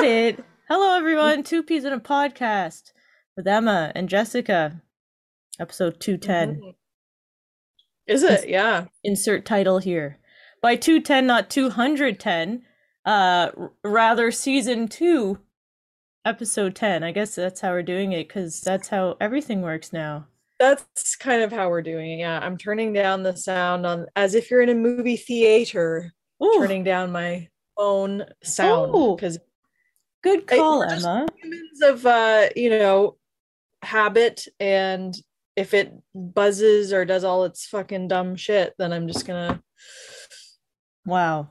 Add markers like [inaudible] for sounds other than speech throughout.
got it. Hello, everyone. Two peas in a podcast with Emma and Jessica. Episode 210. Mhm. Is it? Yeah. Insert title here. By 210, not 210. Uh, r- rather season two, episode 10. I guess that's how we're doing it because that's how everything works now. That's kind of how we're doing it. Yeah. I'm turning down the sound on as if you're in a movie theater, Ooh, turning down my phone sound because good call, Emma. humans of uh, you know, habit and if it buzzes or does all its fucking dumb shit, then I'm just gonna Wow.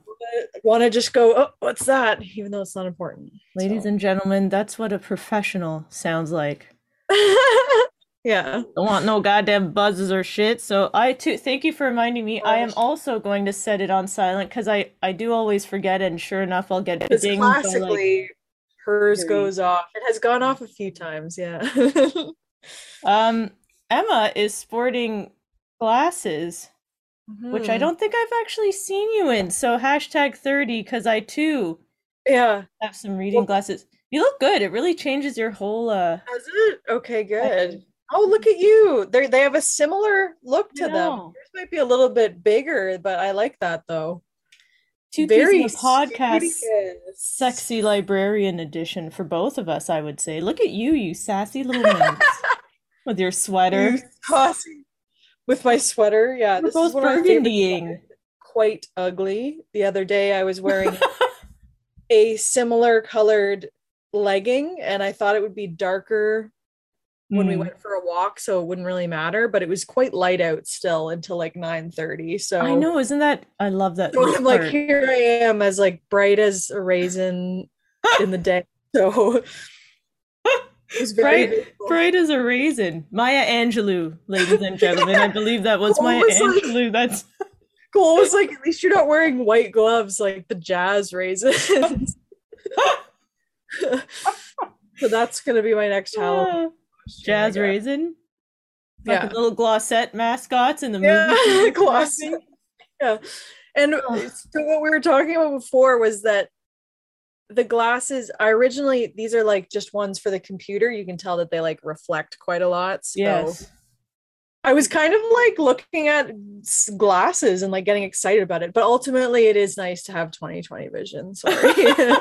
want to just go, oh, what's that? Even though it's not important. Ladies So- and gentlemen, that's what a professional sounds like. [laughs] yeah. Don't want no goddamn buzzes or shit. So I too thank you for reminding me. I am also going to set it on silent because I I do always forget, and sure enough, I'll get dinged by like classically hers goes off. It has gone off a few times, yeah. [laughs] um Emma is sporting glasses, which I Hmm. don't think I've actually seen you in. So hashtag thirty because I too Yeah. have some reading Well- glasses. You look good. It really changes your whole uh. Has it? Okay, good. Oh, look at you. They they have a similar look to them. Yours might be a little bit bigger, but I like that though. Two Peas in Very a podcast. Sexy librarian edition for both of us, I would say. Look at you, you sassy little [laughs] minx. With your sweater. With my sweater, yeah. We're this is both one of my burgundying. Quite ugly. The other day, I was wearing [laughs] a similar colored legging, and I thought it would be darker when we Mm. went for a walk, so it wouldn't really matter. But it was quite light out still until like nine thirty. So I know, isn't that I love that So I'm like, here I am, as like bright as a raisin [laughs] in the day. So it was very Bright, bright as a raisin. Maya Angelou, ladies and gentlemen. I believe that was [laughs] Oh, Maya like- Angelou. That's [laughs] Cole was like, at least you're not wearing white gloves like the jazz raisins. so that's gonna be my next Halloween. Jazz Yeah. raisin. Yeah. Fucking little Glosette mascots in the Yeah, movie. [laughs] gloss. [laughs] Yeah. And Oh. so what we were talking about before was that the glasses I originally these are like just ones for the computer. You can tell that they like reflect quite a lot. So Yes. I was kind of like looking at glasses and like getting excited about it, but ultimately it is nice to have 2020 vision. Sorry. [laughs]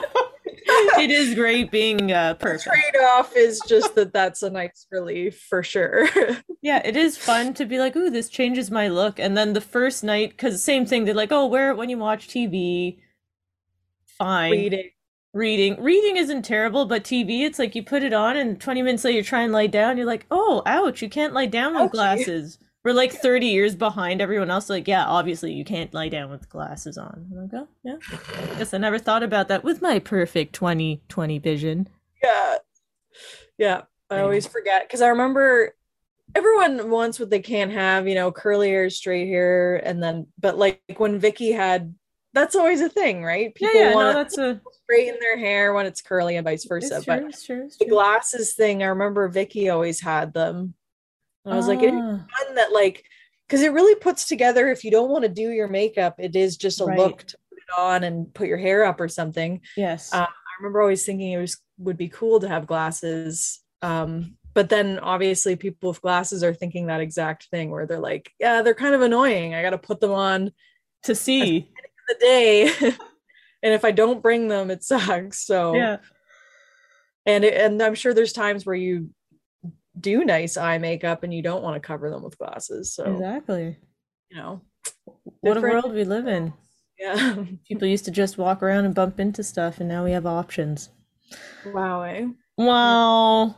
[laughs] it is great being uh, perfect. Trade off is just that that's a nice relief for sure. [laughs] Yeah, it is fun to be like, ooh, this changes my look. And then the first night, because same thing, they're like, oh, wear it when you watch TV. Fine. Reading. Reading. Reading isn't terrible, but TV, it's like you put it on and 20 minutes later you try and lie down. You're like, oh, ouch, you can't lie down with glasses. We're like 30 years behind everyone else. Like, yeah, obviously you can't lie down with glasses on. I'm like, oh, yeah. Guess I never thought about that with my perfect 2020 vision. Yeah. Yeah. I always forget because I remember everyone wants what they can't have, you know, curly hair, straight hair, and then but like when Vicky had that's always a thing, right? Yeah, People yeah, no, want to that's a. straighten their hair when it's curly and vice versa. It's But true, true, the glasses thing, I remember Vicky always had them. And I was like, it's Ah. fun that like because it really puts together if you don't want to do your makeup, it is just a Right. look to put it on and put your hair up or something. Yes. Uh, I remember always thinking it was would be cool to have glasses. Um, but then obviously people with glasses are thinking that exact thing where they're like, yeah, they're kind of annoying. I got to put them on to see. the day. [laughs] and if I don't bring them, it sucks. So Yeah. and it, and I'm sure there's times where you do nice eye makeup and you don't want to cover them with glasses. So Exactly. you know, What a world we live in. yeah. [laughs] People used to just walk around and bump into stuff, and now we have options. wow. Eh? Wow.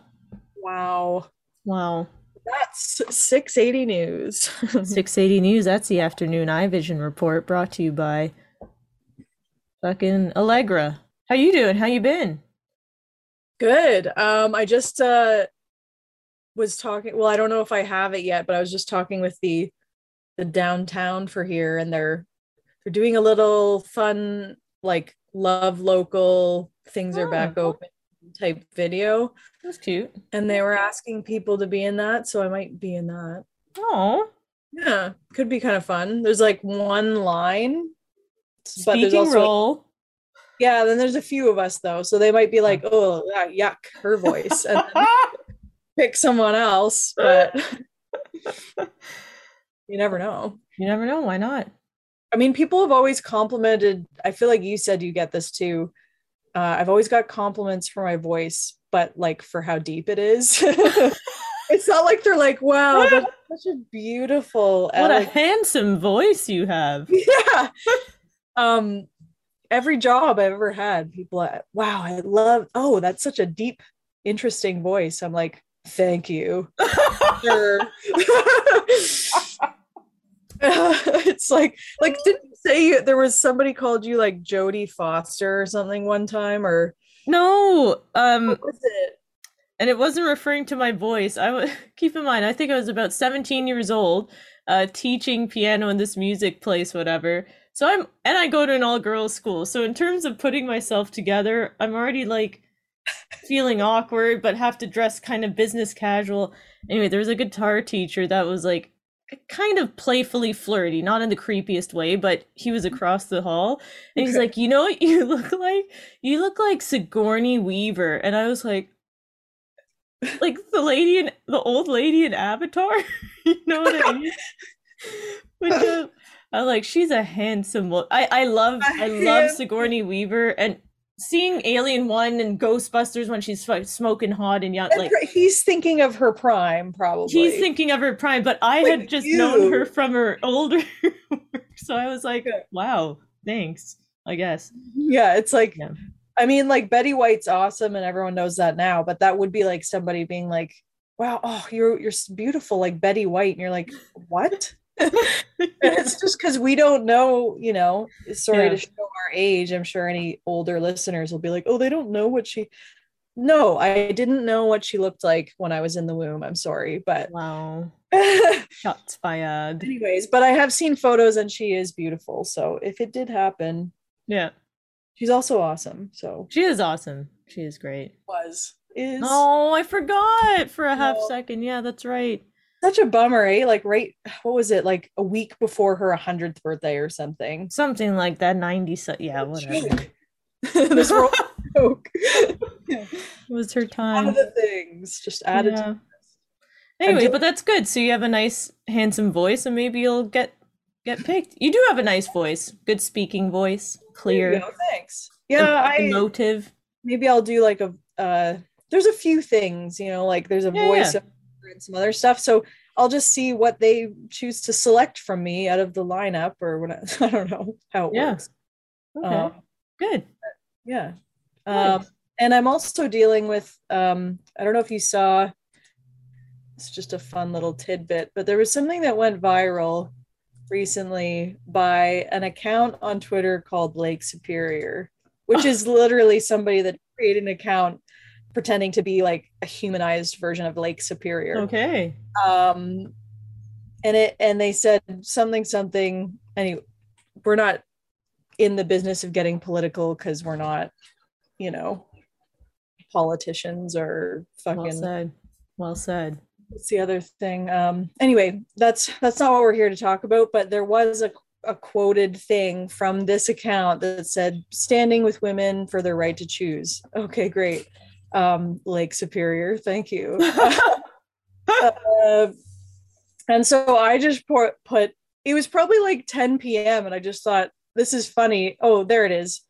Wow. Wow. That's 680 news. [laughs] 680 News, that's the afternoon eye vision report brought to you by fucking Allegra. How you doing? How you been? Good. Um, I just uh was talking. Well, I don't know if I have it yet, but I was just talking with the the downtown for here, and they're they're doing a little fun like love local things are back Oh. open type video, That's cute. and they were asking people to be in that, so I might be in that. Oh, Yeah, could be kind of fun. There's like one line, but there's speaking also role. Yeah, then there's a few of us though, so they might be like, "Oh, yeah, yuck," her voice, and then [laughs] pick someone else. But [laughs] you never know. You never know. Why not? I mean, people have always complimented. I feel like you said you get this too. Uh, I've always got compliments for my voice, but like for how deep it is. [laughs] it's not like they're like, "Wow, that's such a beautiful." What a handsome voice you have. [laughs] yeah. um, every job I've ever had, people, are, wow, I love. Oh, that's such a deep, interesting voice. I'm like, thank you. [laughs] [laughs] It's like, like, didn't you say you, there was somebody called you like Jodie Foster or something one time, or no, um, was it? and it wasn't referring to my voice. I I w- [laughs] keep in mind, I think I was about 17 years old, uh, teaching piano in this music place, whatever. So I'm, and I go to an all girls school. So in terms of putting myself together, I'm already like feeling awkward, but have to dress kind of business casual. Anyway, there was a guitar teacher that was like kind of playfully flirty, not in the creepiest way, but he was across the hall. And he's like, You know what you [laughs] look like? You look like Sigourney Weaver. And I was like, like the lady in the old lady in Avatar. [laughs] you know what I mean? [laughs] Which uh, I like. She's a handsome. I I love I love Sigourney Weaver and seeing Alien One and Ghostbusters when she's smoking hot and young. Like he's thinking of her prime, probably. he's thinking of her prime, but I Like had just known her from her older work, [laughs] so I was like, wow, thanks. I guess. yeah, it's like Yeah. I mean, like Betty White's awesome, and everyone knows that now. But that would be like somebody being like, "Wow, oh, you're you're beautiful, like Betty White," and you're like, "What?" [laughs] it's just because we don't know, you know. Sorry Yeah. to show our age. I'm sure any older listeners will be like, "Oh, they don't know what she." No, I didn't know what she looked like when I was in the womb. I'm sorry, but wow. [laughs] Shots fired. anyways, but I have seen photos, and she is beautiful. So if it did happen, Yeah, she's also awesome. So she is awesome. She is great. was is Oh, I forgot for a half second. Yeah, that's right. Such a bummer, eh? Like right, what was it? Like a week before her hundredth birthday or something. Something like that. Ninety. So yeah, whatever. [laughs] This whole [laughs] joke. It was her [laughs] time. One of the things just added. Yeah. To Anyway, but that's good. So you have a nice, handsome voice, and maybe you'll get get picked. You do have a nice voice, good speaking voice, clear, thanks. Yeah, I emotive. maybe I'll do like a. uh There's a few things, you know, like there's a Yeah, voice yeah. And some other stuff. So I'll just see what they choose to select from me out of the lineup, or what [laughs] I don't know how it Yeah. works. Okay, Um, good. yeah Nice. um and i'm also dealing with um i don't know if you saw it's just a fun little tidbit but there was something that went viral recently by an account on twitter called lake superior which is literally somebody that created an account pretending to be like a humanized version of lake superior Okay. um and it and they said something something anyway we're not in the business of getting political because we're not you know politicians or fucking. Well said. Well said. what's the other thing um anyway that's that's not what we're here to talk about but there was a a quoted thing from this account that said standing with women for their right to choose okay great um lake superior thank you [laughs] uh, and so I just put, put it was probably like 10 p.m. and I just thought this is funny. Oh, there it is.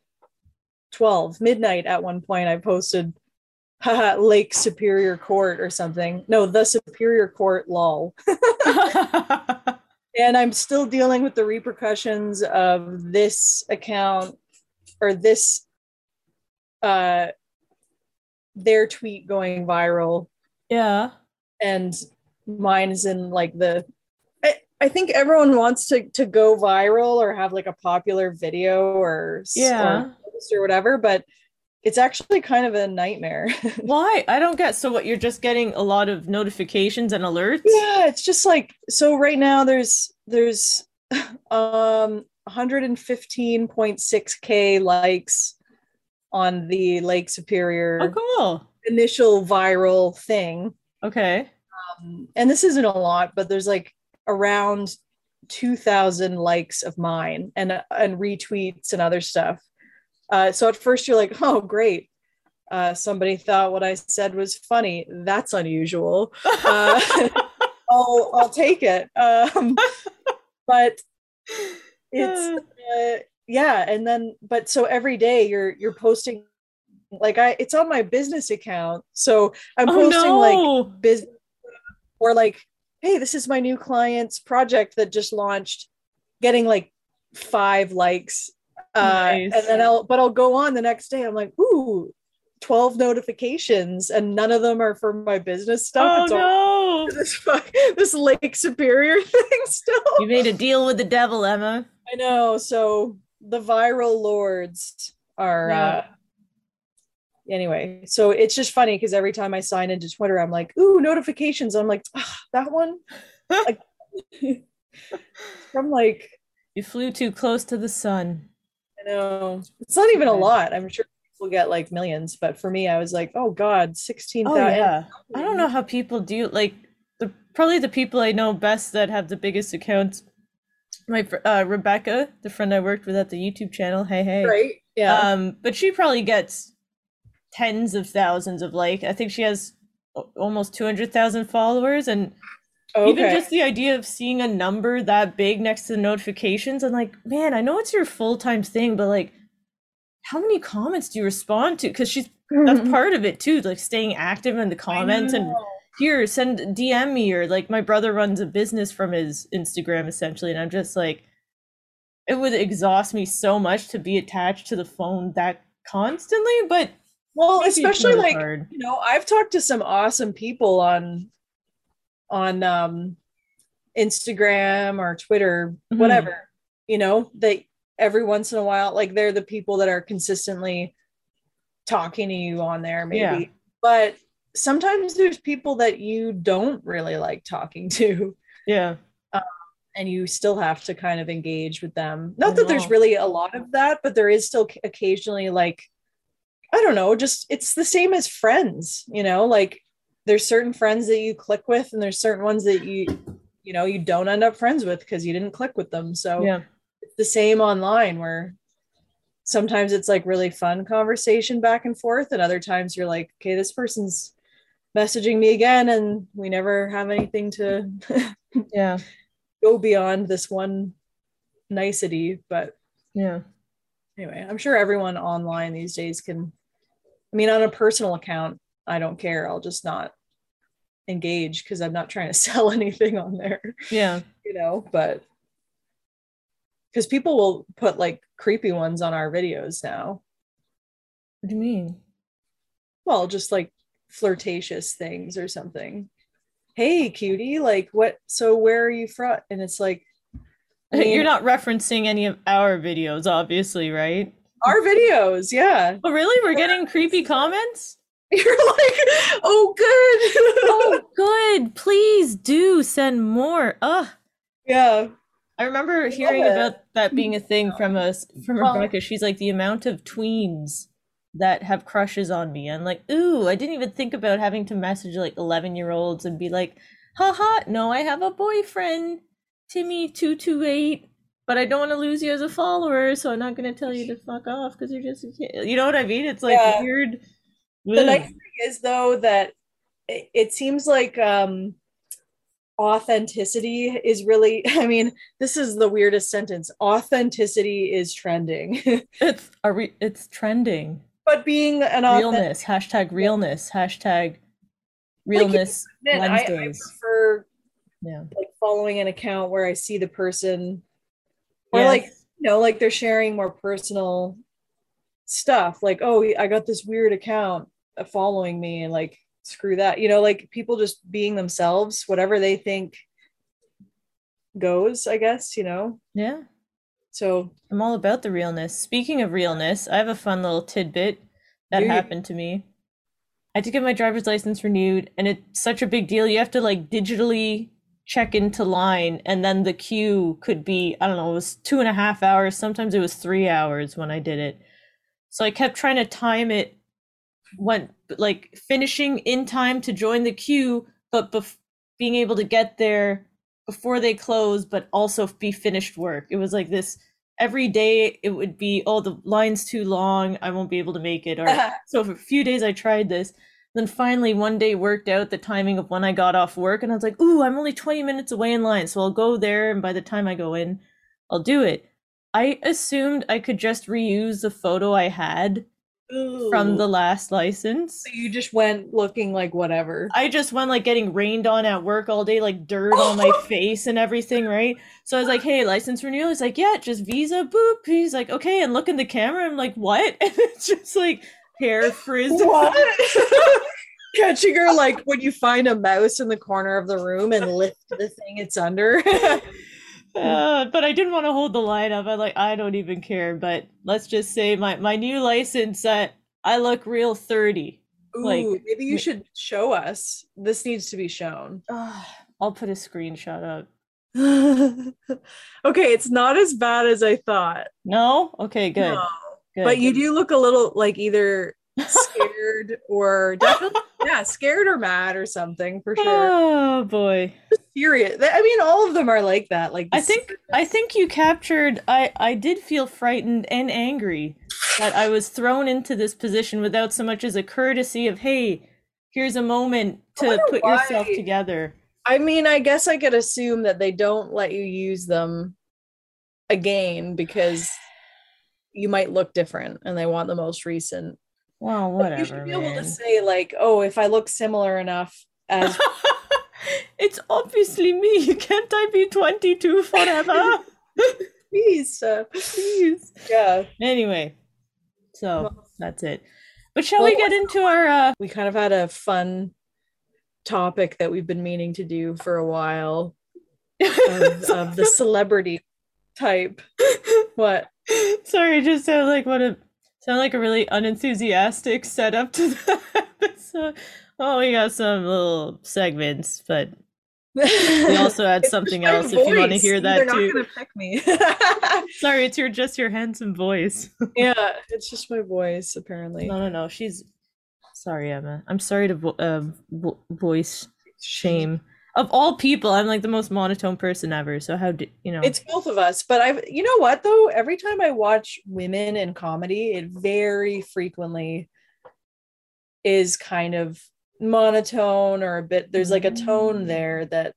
12 midnight at one point I posted haha, Lake Superior Court or something. No, the Superior Court lol. [laughs] And I'm still dealing with the repercussions of this account or this uh their tweet going viral yeah. and mine is in like the I, I think everyone wants to to go viral or have like a popular video or Yeah. or, or whatever but it's actually kind of a nightmare [laughs] Why? I don't get. So what? You're just getting a lot of notifications and alerts. yeah it's just like so right now there's there's [sighs] um 115.6k likes on the lake superior Oh, cool. initial viral thing Okay. um, and this isn't a lot, but there's like around 2000 likes of mine and and retweets and other stuff. Uh, so at first you're like, oh, great. Uh, somebody thought what I said was funny. That's unusual. Uh, [laughs] I'll, I'll take it. Um, [laughs] but it's uh, yeah, and then but so every day you're you're posting like I it's on my business account, so I'm Oh, posting no. like business or like, hey, this is my new client's project that just launched, getting like five likes. Uh, Nice. and then I'll but I'll go on the next day. I'm like, ooh, 12 notifications, and none of them are for my business stuff. Oh it's no! this this Lake Superior [laughs] thing still. You made a deal with the devil, Emma. I know. So the viral lords are Yeah. uh anyway. So it's just funny because every time I sign into Twitter, I'm like, ooh, notifications. I'm like, ah, that one. [laughs] like I'm like, You flew too close to the sun. I know it's not even a lot. I'm sure people get like millions, but for me, I was like, oh god, sixteen Oh thousand. yeah. I don't know how people do like the probably the people I know best that have the biggest accounts. My uh, Rebecca, the friend I worked with at the YouTube channel. Hey hey. Right? Yeah. Um, but she probably gets tens of thousands of like. I think she has almost two hundred thousand followers, and even just the idea of seeing a number that big next to the notifications, I'm like, man, I know it's your full time thing, but like, how many comments do you respond to? Because she's that's part of it too, like staying active in the comments and here send dm me or like my brother runs a business from his instagram essentially and i'm just like it would exhaust me so much to be attached to the phone that constantly but well, especially like hard. you know, I've talked to some awesome people on on um Instagram or Twitter, Mhm. whatever, you know, that every once in a while, like they're the people that are consistently talking to you on there, maybe. Yeah. But sometimes there's people that you don't really like talking to, yeah um, and you still have to kind of engage with them. Not that there's really a lot of that, but there is still occasionally like I don't know, just it's the same as friends, you know, like there's certain friends that you click with and there's certain ones that you you know, you don't end up friends with because you didn't click with them. So yeah it's the same online where sometimes it's like really fun conversation back and forth and other times you're like, okay, this person's messaging me again and we never have anything to [laughs] yeah go beyond this one nicety, but yeah anyway, I'm sure everyone online these days can. I mean, on a personal account, I don't care. I'll just not engage because I'm not trying to [laughs] sell anything on there, yeah you know. But because people will put like creepy ones on our videos now. what do you mean Well, just like flirtatious things or something. Hey, cutie, like what? So where are you from? And it's like, I [laughs] mean, you're not referencing any of our videos obviously right our videos, yeah. oh really we're getting creepy comments [laughs] You're like, oh, good. oh [laughs] good please do send more Ugh. yeah. I remember hearing about that being a thing from us from Rebecca. She's like the amount of tweens that have crushes on me. I'm like, ooh, I didn't even think about having to message like 11 year olds and be like, haha, no, I have a boyfriend, Timmy228, but I don't want to lose you as a follower, so I'm not going to tell you to fuck off because you're just a kid. You know what I mean? It's like Yeah. weird. The Ugh. nice thing is though that it, it seems like um authenticity is really [laughs] I mean, this is the weirdest sentence. Authenticity is trending. [laughs] it's are we it's trending. But being an Realness. Hashtag realness. Hashtag realness I, I prefer yeah. like following an account where I see the person or Yes. like you know, like they're sharing more personal stuff. Like, oh, I got this weird account uh, following me, and like, screw that. You know, like people just being themselves, whatever they think goes. I guess you know. Yeah. So I'm all about the realness. Speaking of realness, I have a fun little tidbit that happened to me. I had to get my driver's license renewed, and it's such a big deal. You have to like digitally check into line, and then the queue could be, I don't know, it was two and a half hours. Sometimes it was three hours when I did it. So I kept trying to time it went like finishing in time to join the queue, but bef- being able to get there before they close, but also be finished work. It was like this every day it would be, oh, the line's too long, I won't be able to make it. Or [laughs] so for a few days I tried this. Then finally one day worked out the timing of when I got off work and I was like, ooh, I'm only 20 minutes away in line. So I'll go there and by the time I go in, I'll do it. I assumed I could just reuse the photo I had from the last license. So you just went looking like whatever. I just went like getting rained on at work all day, like dirt on my [laughs] face and everything, right? So I was like, hey, license renewal. He's like, yeah, just visa, boop. He's like, okay, and look in the camera. I'm like, what? [laughs] And it's just like hair frizzed. What? [laughs] Catching her like when you find a mouse in the corner of the room and lift the thing it's under. Uh, but I didn't want to hold the line up. I like I don't even care. But let's just say my my new license that I look real thirty. Ooh, like maybe you should show us. This needs to be shown. Uh, [sighs] I'll put a screenshot up. [laughs] okay, it's not as bad as I thought. No? Okay, good. No. good but you do look a little like either scared or definitely [laughs] yeah, scared or mad or something for sure. Oh boy. Serious. I mean, all of them are like that. Like I think I think you captured I I did feel frightened and angry that I was thrown into this position without so much as a courtesy of, hey, here's a moment to put why. yourself together. I mean, I guess I could assume that they don't let you use them again because you might look different and they want the most recent well, whatever. you should be man. able to say like, oh, if I look similar enough as [laughs] it's obviously me. Can't I be 22 forever? [laughs] please, uh, please. Yeah. Anyway, so well, that's it. But shall well, we get into our uh we kind of had a fun topic that we've been meaning to do for a while of, of the [laughs] celebrity type. What? Sorry, just sounded like what a Sound like a really unenthusiastic setup to the [laughs] episode. Oh, we got some little segments, but we [laughs] also had something else if you want to hear that They're too. Not gonna pick me. [laughs] Sorry, it's your just your handsome voice. yeah, it's just my voice apparently. No, no, no. She's sorry, Emma. I'm sorry to vo- uh, vo- voice shame of all people, I'm like the most monotone person ever. So how do you know? It's both of us, but I, you know what though? Every time I watch women in comedy, it very frequently is kind of monotone or a bit. There's like a tone mm. there that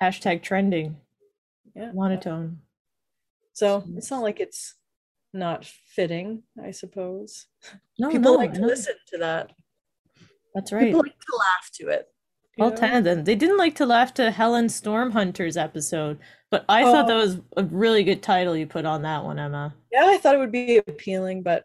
hashtag trending. Yeah, monotone. So it's not like it's not fitting, I suppose. No, people no, like to no. listen to that. That's right. People like to laugh to it. All ten of them. They didn't like to laugh to Helen Stormhunter's episode, but I oh. thought that oh. was a really good title you put on that one, Emma. Yeah, I thought it would be appealing, but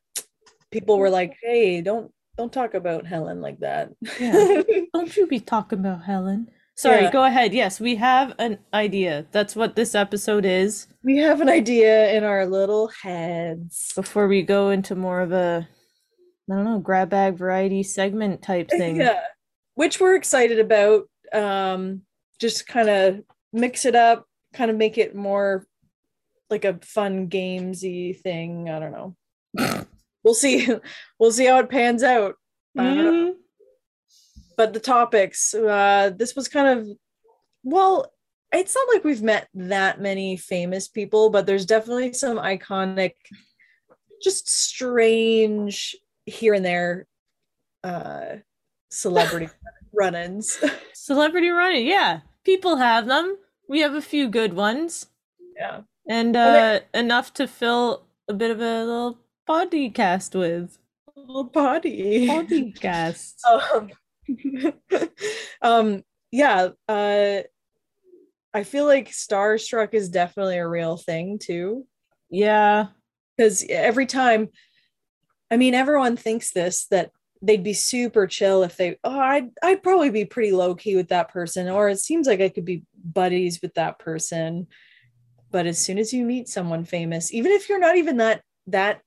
people were like, "Hey, don't don't talk about Helen like that." Yeah. [laughs] don't you be talking about Helen. Sorry, yeah. go ahead. Yes, we have an idea. That's what this episode is. We have an idea in our little heads. Before we go into more of a I don't know, grab bag variety segment type [laughs] thing. Yeah which we're excited about. Um, just kind of mix it up, kind of make it more like a fun gamesy thing. I don't know. [laughs] we'll see. We'll see how it pans out. Mm-hmm. But the topics, uh, this was kind of well, it's not like we've met that many famous people, but there's definitely some iconic, just strange here and there uh celebrity [laughs] run-ins. Celebrity run-in, yeah. People have them. We have a few good ones. Yeah. And uh enough to fill a bit of a little podcast with. A little body. Podcast. [laughs] um, [laughs] um yeah, uh I feel like starstruck is definitely a real thing too. Yeah. Because every time I mean everyone thinks this that they'd be super chill if they oh I'd I'd probably be pretty low key with that person or it seems like I could be buddies with that person. But as soon as you meet someone famous even if you're not even that that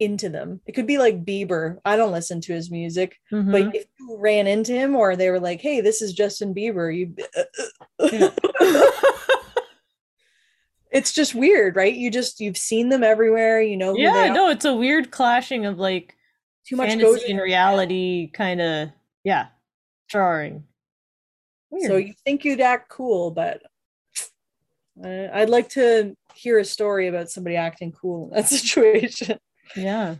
into them it could be like Bieber. I don't listen to his music mm-hmm. but if you ran into him or they were like hey this is Justin Bieber you [laughs] it's just weird right? You just you've seen them everywhere you know yeah no it's a weird clashing of like too much fantasy and reality kind of yeah jarring Weird. so you think you'd act cool but uh, i'd like to hear a story about somebody acting cool in that [laughs] situation. Yeah.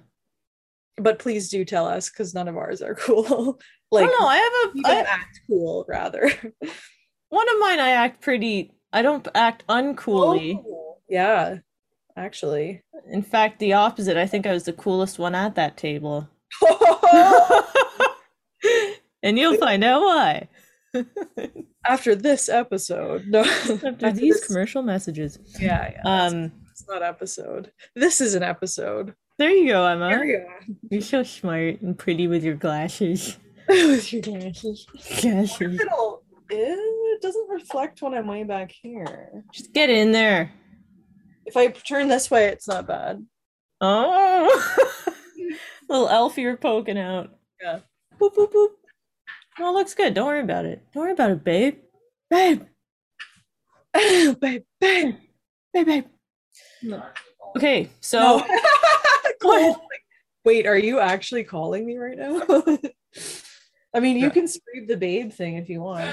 But please do tell us because none of ours are [laughs] cool. Like don't. I have you a I, don't act cool, rather. [laughs] one of mine. I act pretty. I don't act uncoolly. Oh, yeah, actually. In fact, the opposite. I think I was the coolest one at that table. [laughs] and you'll find out why. [laughs] After this episode, no. After these this- commercial messages. yeah, yeah. Um, it's not episode. This is an episode. there you go, Emma. Carry on. You're so smart and pretty with your glasses. [laughs] With your glasses. Glasses. It doesn't reflect when I'm way back here. Just get in there. If I turn this way, it's not bad. Oh, [laughs] [laughs] little elf ear poking out. Yeah. Boop boop boop. Oh, it looks good. Don't worry about it. Don't worry about it, babe. Babe. [laughs] babe, babe. Babe. Babe. No. Okay, so No. What? Wait, are you actually calling me right now? I mean, you Yeah. can scream the babe thing if you want.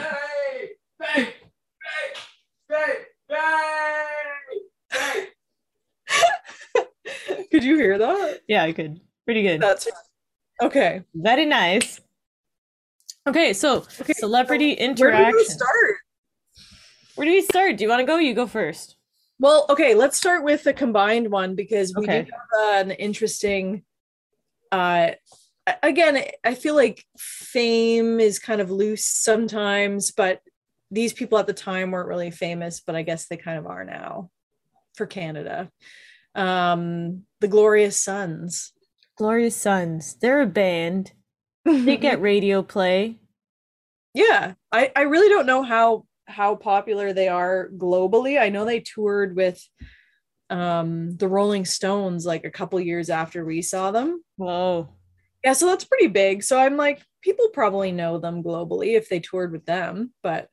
Could you hear that? yeah, I could. Pretty good. That's okay. Very nice. Okay, so Okay, celebrity Where do we start? Where do we start? Do you want to go? You go first. Well, okay, let's start with the combined one because we Okay. did have an interesting uh again, I feel like fame is kind of loose sometimes, but these people at the time weren't really famous, but I guess they kind of are now for Canada. Um the Glorious Sons. Glorious Sons. They're a band. They get [laughs] radio play. yeah i i really don't know how how popular they are globally i know they toured with um the rolling stones like a couple years after we saw them Whoa. yeah so that's pretty big so i'm like people probably know them globally if they toured with them but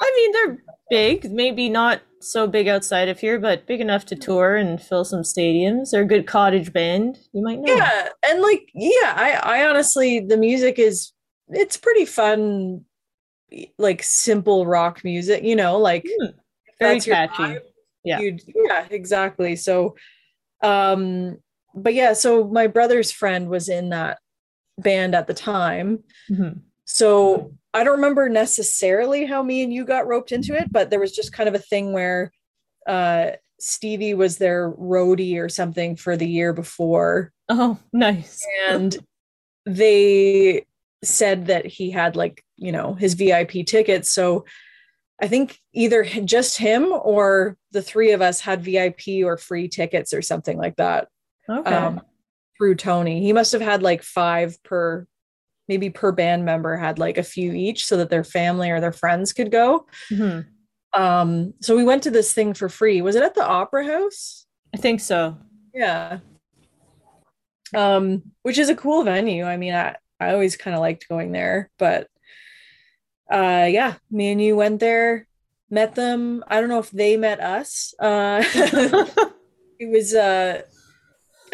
I mean, they're big. Maybe not so big outside of here, but big enough to tour and fill some stadiums. They're a good cottage band. You might know. yeah and like yeah i i honestly the music is it's pretty fun like simple rock music you know like if Very catchy. vibe, Yeah. yeah exactly so um but yeah so my brother's friend was in that band at the time Mhm. so i don't remember necessarily how me and you got roped into it but there was just kind of a thing where uh stevie was their roadie or something for the year before Oh, nice. and they said that he had like you know his vip tickets so i think either just him or the three of us had vip or free tickets or something like that Okay. um, through tony he must have had like five per maybe per band member had like a few each so that their family or their friends could go Mhm. um so we went to this thing for free was it at the opera house I think so. yeah. Um, which is a cool venue. I mean, I, I always kind of liked going there, but uh yeah, me and you went there, met them. I don't know if they met us. Uh [laughs] [laughs] it was uh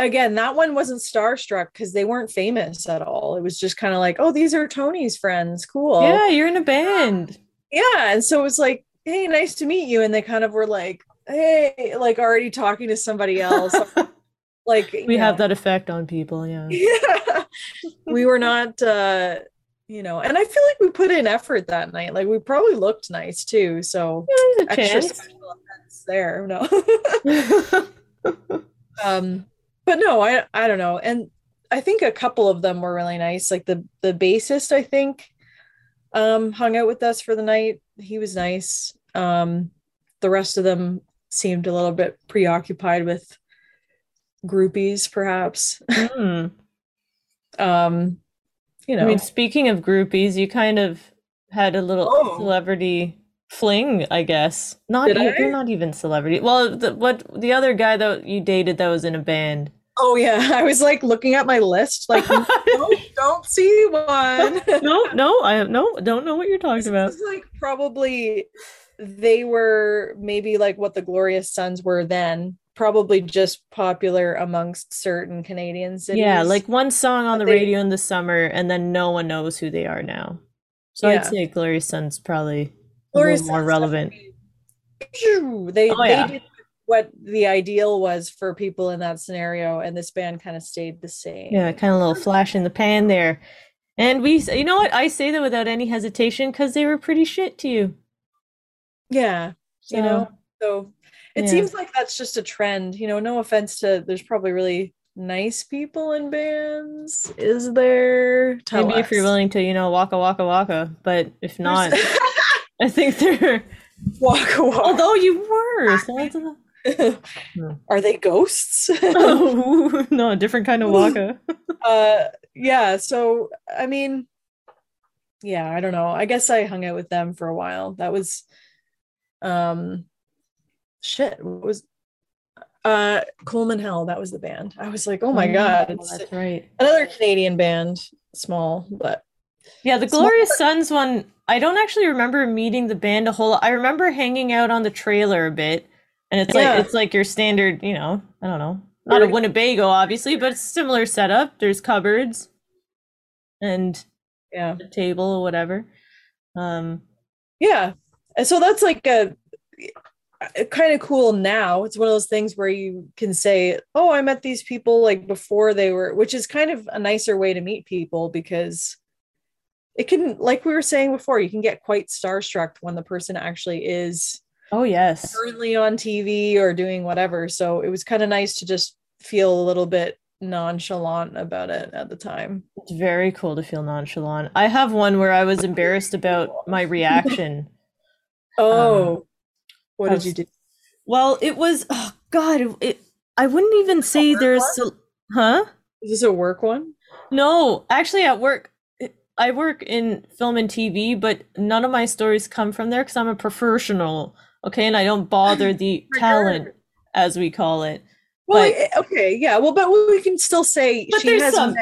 again, that one wasn't starstruck because they weren't famous at all. It was just kind of like, oh, these are Tony's friends. Cool. yeah, you're in a band. Yeah. And so it was like, hey, nice to meet you. And they kind of were like, hey, like already talking to somebody else. [laughs] like We have that effect on people. Yeah. [laughs] yeah we were not uh you know and i feel like we put in effort that night like we probably looked nice too so There's a extra chance. special effects there no [laughs] um but no i i don't know. And i think a couple of them were really nice like the the bassist i think um hung out with us for the night. He was nice. Um the rest of them seemed a little bit preoccupied with groupies perhaps. Hmm. [laughs] um you know I mean, speaking of groupies, you kind of had a little Oh. celebrity fling, I guess. Not Did you, I? you're not even celebrity. Well, the, what the other guy that you dated that was in a band. oh yeah [laughs] i was like looking at my list like [laughs] no, don't see one [laughs] no, no, I no, don't know what you're talking This about. was like probably they were maybe like what the glorious sons were then probably just popular amongst certain canadian cities Yeah, like one song on the they- radio in the summer, and then no one knows who they are now. So Yeah. I'd say Glorious Son's probably a glorious little more relevant. they Oh, they yeah. did what the ideal was for people in that scenario, and this band kind of stayed the same. Yeah, kind of a little flash in the pan there. And we, you know what? I say that without any hesitation because they were pretty shit to you. Yeah, So, you know. So it yeah. seems like that's just a trend. You know, no offense to. There's probably really nice people in bands. Is there? Tell maybe if you're willing to, you know, waka waka waka. But if not, I think they're. [laughs] walk walk. Although you were, so [laughs] Are they ghosts? [laughs] oh, no, a different kind of waka. uh yeah so i mean yeah i don't know i guess i hung out with them for a while that was um shit what was uh coleman hell that was the band i was like oh my god Oh, it's that's right. another canadian band small but Yeah, the Glorious Sons one, I don't actually remember meeting the band a whole lot. I remember hanging out on the trailer a bit. And it's Yeah. like it's like your standard, you know, I don't know. Not a Winnebago, obviously, but it's similar setup. There's cupboards and yeah a table or whatever. Um yeah and so that's like a kind of cool now it's one of those things where you can say oh i met these people like before they were which is kind of a nicer way to meet people because it can like we were saying before you can get quite starstruck when the person actually is oh yes. currently on tv or doing whatever so it was kind of nice to just feel a little bit nonchalant about it at the time It's very cool to feel nonchalant. I have one where I was embarrassed about my reaction. [laughs] oh um, what I did you do Well, it was oh god, it, it I wouldn't even say there's a, huh? is this a work one No, actually, at work, I work in film and TV, but none of my stories come from there because I'm a professional, okay, and I don't bother [laughs] the talent, sure. as we call it. well But- eh, okay yeah well but we can still say But there's some-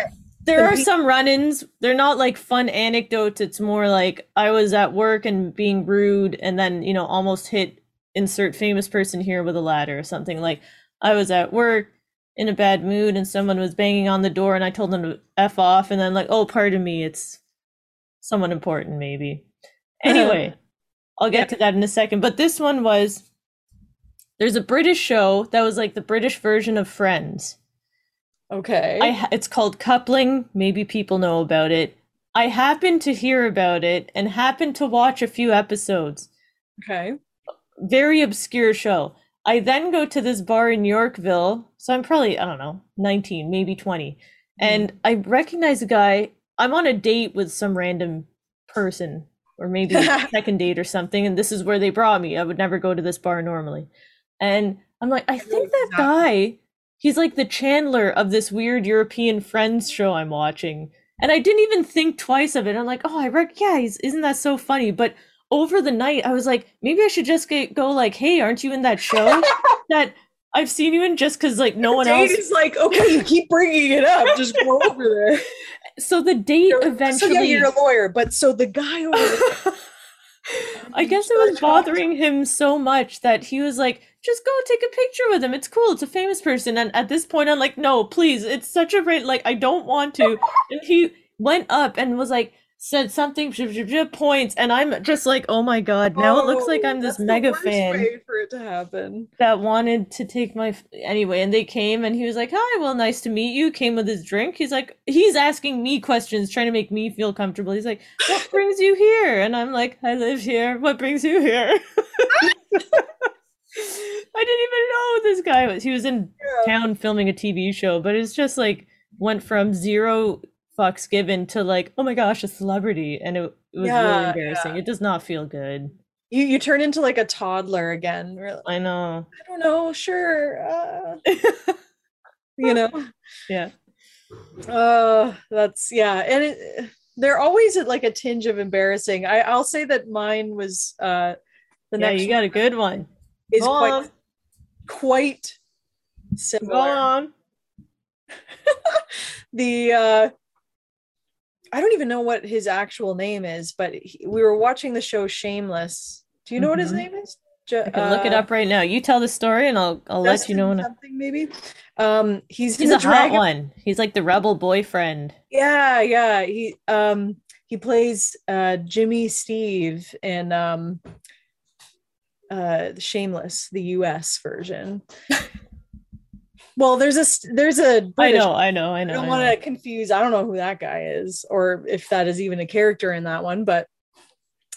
There are some run-ins. They're not like fun anecdotes. It's more like I was at work and being rude, and then you know almost hit insert famous person here with a ladder or something. Like I was at work in a bad mood, and someone was banging on the door, and I told them to f off, and then like, oh, pardon me, it's someone important, maybe. [laughs] Anyway, I'll get to that in a second. But this one was there's a British show that was like the British version of Friends. okay I it's called Coupling. Maybe people know about it. I happened to hear about it and happened to watch a few episodes. okay Very obscure show. I then go to this bar in Yorkville. So I'm probably, I don't know, 19, maybe 20. Hmm. And I recognize a guy. I'm on a date with some random person or maybe [laughs] second date or something. And this is where they brought me. I would never go to this bar normally. And I'm like, I think that guy, he's like the Chandler of this weird European Friends show I'm watching. And I didn't even think twice of it. I'm like, oh, I rec- yeah, he's, isn't that so funny? But over the night, I was like, maybe I should just get, go like, hey, aren't you in that show [laughs] that I've seen you in? Just because like no one else. Is like okay you [laughs] keep bringing it up just go over there So the date eventually. so yeah you're a lawyer but so the guy over there [laughs] I guess it was bothering him so much that he was like, just go take a picture with him. It's cool. It's a famous person. And at this point, I'm like, no, please. It's such a great, like, I don't want to. And he went up and was like, said something, points. And I'm just like, oh my God. Now it looks like Oh, I'm this mega fan for it to happen that wanted to take my. f- Anyway, and they came and he was like, hi, well, nice to meet you. Came with his drink. He's like, he's asking me questions, trying to make me feel comfortable. He's like, what [laughs] brings you here? And I'm like, I live here. What brings you here? [laughs] I didn't even know this guy was. He was in Yeah. town filming a TV show, but it's just like went from zero fucks given to like, oh my gosh, a celebrity, and it, it was Yeah, really embarrassing. It does not feel good. you you turn into like a toddler again We're I know. i don't know sure uh, [laughs] you know yeah. uh that's yeah and it, they're always at like a tinge of embarrassing i i'll say that mine was uh the Yeah, next you got a good one. is Go quite on. quite Go similar on. [laughs] the uh I don't even know what his actual name is, but he, we were watching the show Shameless. Do you know what his Mhm. name is? Ju- I can look it uh, up right now. You tell the story, and I'll I'll let you know. When something maybe. Um, he's He's a the hot one. He's like the rebel boyfriend. Yeah, yeah. He um he plays uh Jimmy Steve in um uh Shameless, the US version. [laughs] well, there's a there's a I British know, I know, I know. I don't want to confuse. I don't know who that guy is, or if that is even a character in that one. But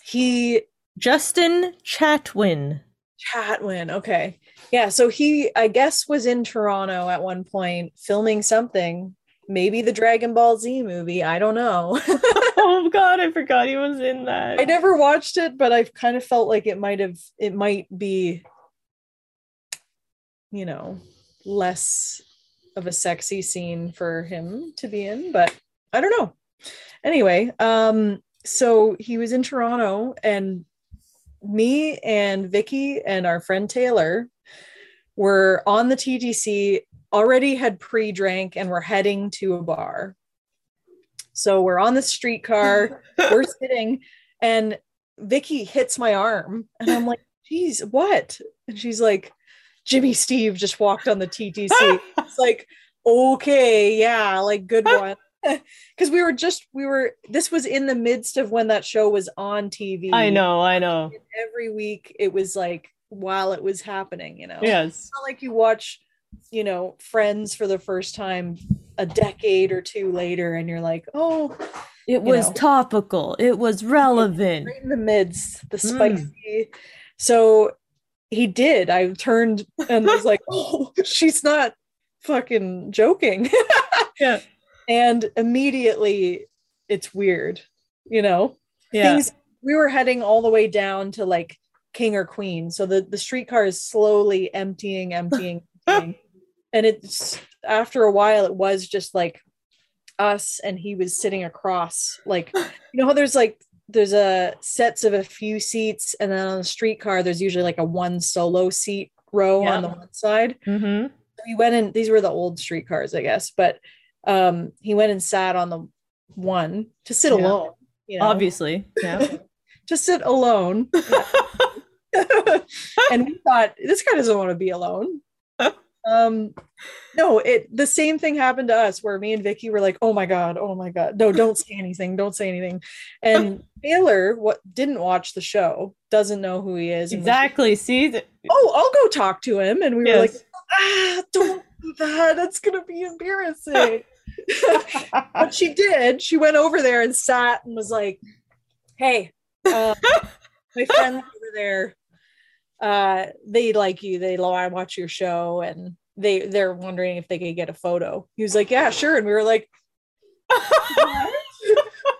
he Justin Chatwin. Chatwin. Okay, yeah. So he, I guess, was in Toronto at one point filming something. Maybe the Dragon Ball Z movie. I don't know. [laughs] oh god, I forgot he was in that. I never watched it, but I've kind of felt like it might have. It might be, you know, less of a sexy scene for him to be in, but I don't know. Anyway, um, so he was in Toronto, and me and Vicky and our friend Taylor were on the TTC. Already had pre-drank and we're heading to a bar. So we're on the streetcar [laughs] we're sitting and Vicky hits my arm and I'm like, geez, what? And she's like, Jimmy Steve just walked on the TTC. it's like, okay, yeah, like good [laughs] one. [laughs] Because we were just, we were, this was in the midst of when that show was on TV. I know, I know. And every week it was like while it was happening, you know? Yes. It's not like you watch, you know, Friends for the first time a decade or two later and you're like, oh, It was know. topical. It was relevant. right in the midst, the Mm. spicy. So he did. I turned and was like, [laughs] oh, she's not fucking joking. [laughs] Yeah. and immediately it's weird, you know? Yeah. Things we were heading all the way down to like king or queen. So the, the streetcar is slowly emptying, emptying, [laughs] emptying. And it's after a while, it was just like us and he was sitting across like you know how there's like there's a sets of a few seats and then on the streetcar there's usually like a one solo seat row Yeah. on the one side Mm-hmm. we went in these were the old streetcars i guess but um he went and sat on the one to sit Yeah. alone you know Obviously. Yeah. [laughs] to sit alone [laughs] [laughs] and we thought this guy doesn't want to be alone um no it the same thing happened to us where me and vicky were like oh my god oh my god. No don't say anything don't say anything. And [laughs] taylor what didn't watch the show doesn't know who he is. Was like, exactly. See th- oh i'll go talk to him. And we were like ah don't [laughs] do that. That's gonna be embarrassing. [laughs] But she did. She went over there and sat and was like hey uh, my friend over there uh they like you they I watch your show and they they're wondering if they could get a photo. He was like yeah sure. And we were like [laughs]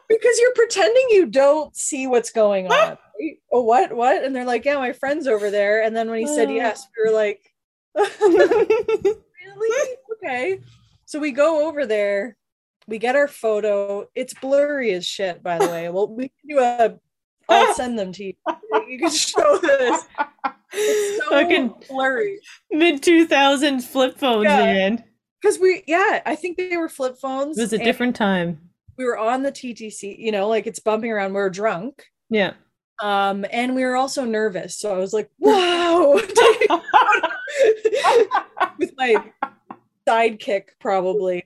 because you're pretending you don't see what's going on. [laughs] Right? oh what what? And they're like yeah my friends over there. And then when he said Oh. yes we were like [laughs] really? Okay. So we go over there we get our photo. It's blurry as shit by the way. Well we can do a i'll [laughs] send them to you you can show this it's so Fucking blurry Mid 2000s flip phones, Yeah. man. because we yeah i think they were flip phones It was a different time. we were on the ttc you know like it's bumping around we are drunk Yeah. um and we were also nervous so i was like wow [laughs] with my sidekick probably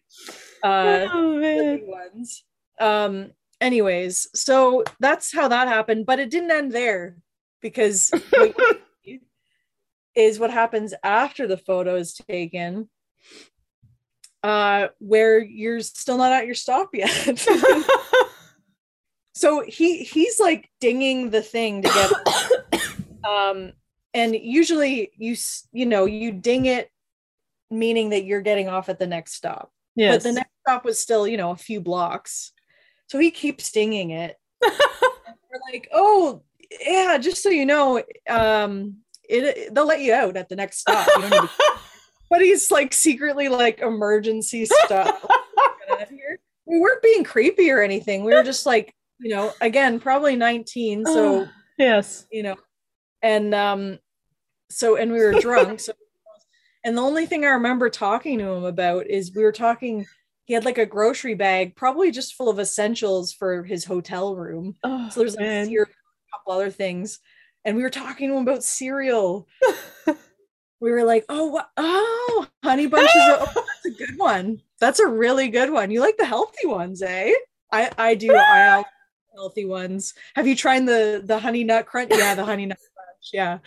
uh oh man. ones. Um, anyways, so that's how that happened, but it didn't end there because what you [laughs] see is what happens after the photo is taken, uh, where you're still not at your stop yet. [laughs] so he he's like dinging the thing to get um and usually you you know you ding it meaning that you're getting off at the next stop yes. but the next stop was still, you know, a few blocks. So he keeps stinging it. [laughs] We're like, oh, yeah, just so you know, um, it they'll let you out at the next stop. You don't need to- [laughs] but he's like secretly like emergency stuff. [laughs] Get out of here. We weren't being creepy or anything. We were just like, you know, again, probably 19. So yes. you know and um so and we were drunk so and the only thing i remember talking to him about is we were talking he had like a grocery bag probably just full of essentials for his hotel room. Oh, so there's like man. cereal, a couple other things. And we were talking to him about cereal. [laughs] We were like oh wha- oh honey bunches oh, that's a good one. That's a really good one. You like the healthy ones eh? I i do. I [laughs] like healthy ones. Have you tried the the honey nut crunch? Yeah the honey nut crunch. Yeah.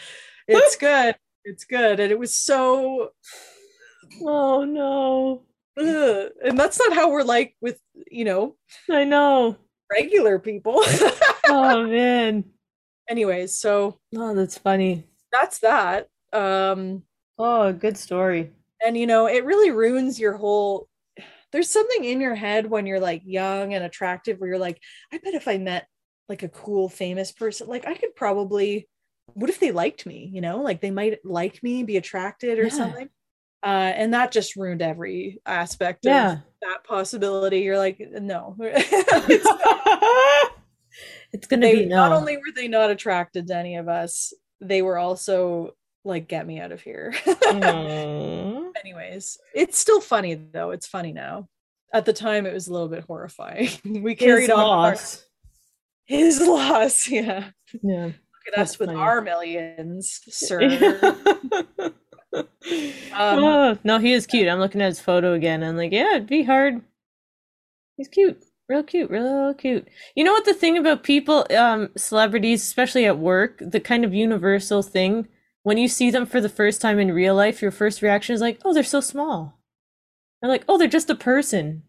It's [laughs] good. It's good. And it was so Oh no. Ugh. and that's not how we're like with, you know, I know. regular people. [laughs] Oh man. Anyways, so Oh, that's funny. that's that. Um Oh, good story. and you know, it really ruins your whole there's something in your head when you're like young and attractive where you're like, I bet if I met like a cool famous person, like I could probably what if they liked me, you know? Like they might like me, be attracted or Yeah. something. Uh and that just ruined every aspect Yeah. of that possibility. You're like, no. [laughs] It's [laughs] it's gonna they be no. not only were they not attracted to any of us, they were also like, get me out of here. Aw. [laughs] Anyways, it's still funny though. It's funny now. At the time, it was a little bit horrifying. we carried His on our- his loss. Yeah, Yeah. look at That's us with funny. our millions, sir. Um, oh, no, he is cute. I'm looking at his photo again. I'm like, yeah, it'd be hard. He's cute. Real cute, real cute. You know what the thing about people, um, celebrities, especially at work, the kind of universal thing, when you see them for the first time in real life, your first reaction is like, oh, they're so small. Or like, oh, they're just a person.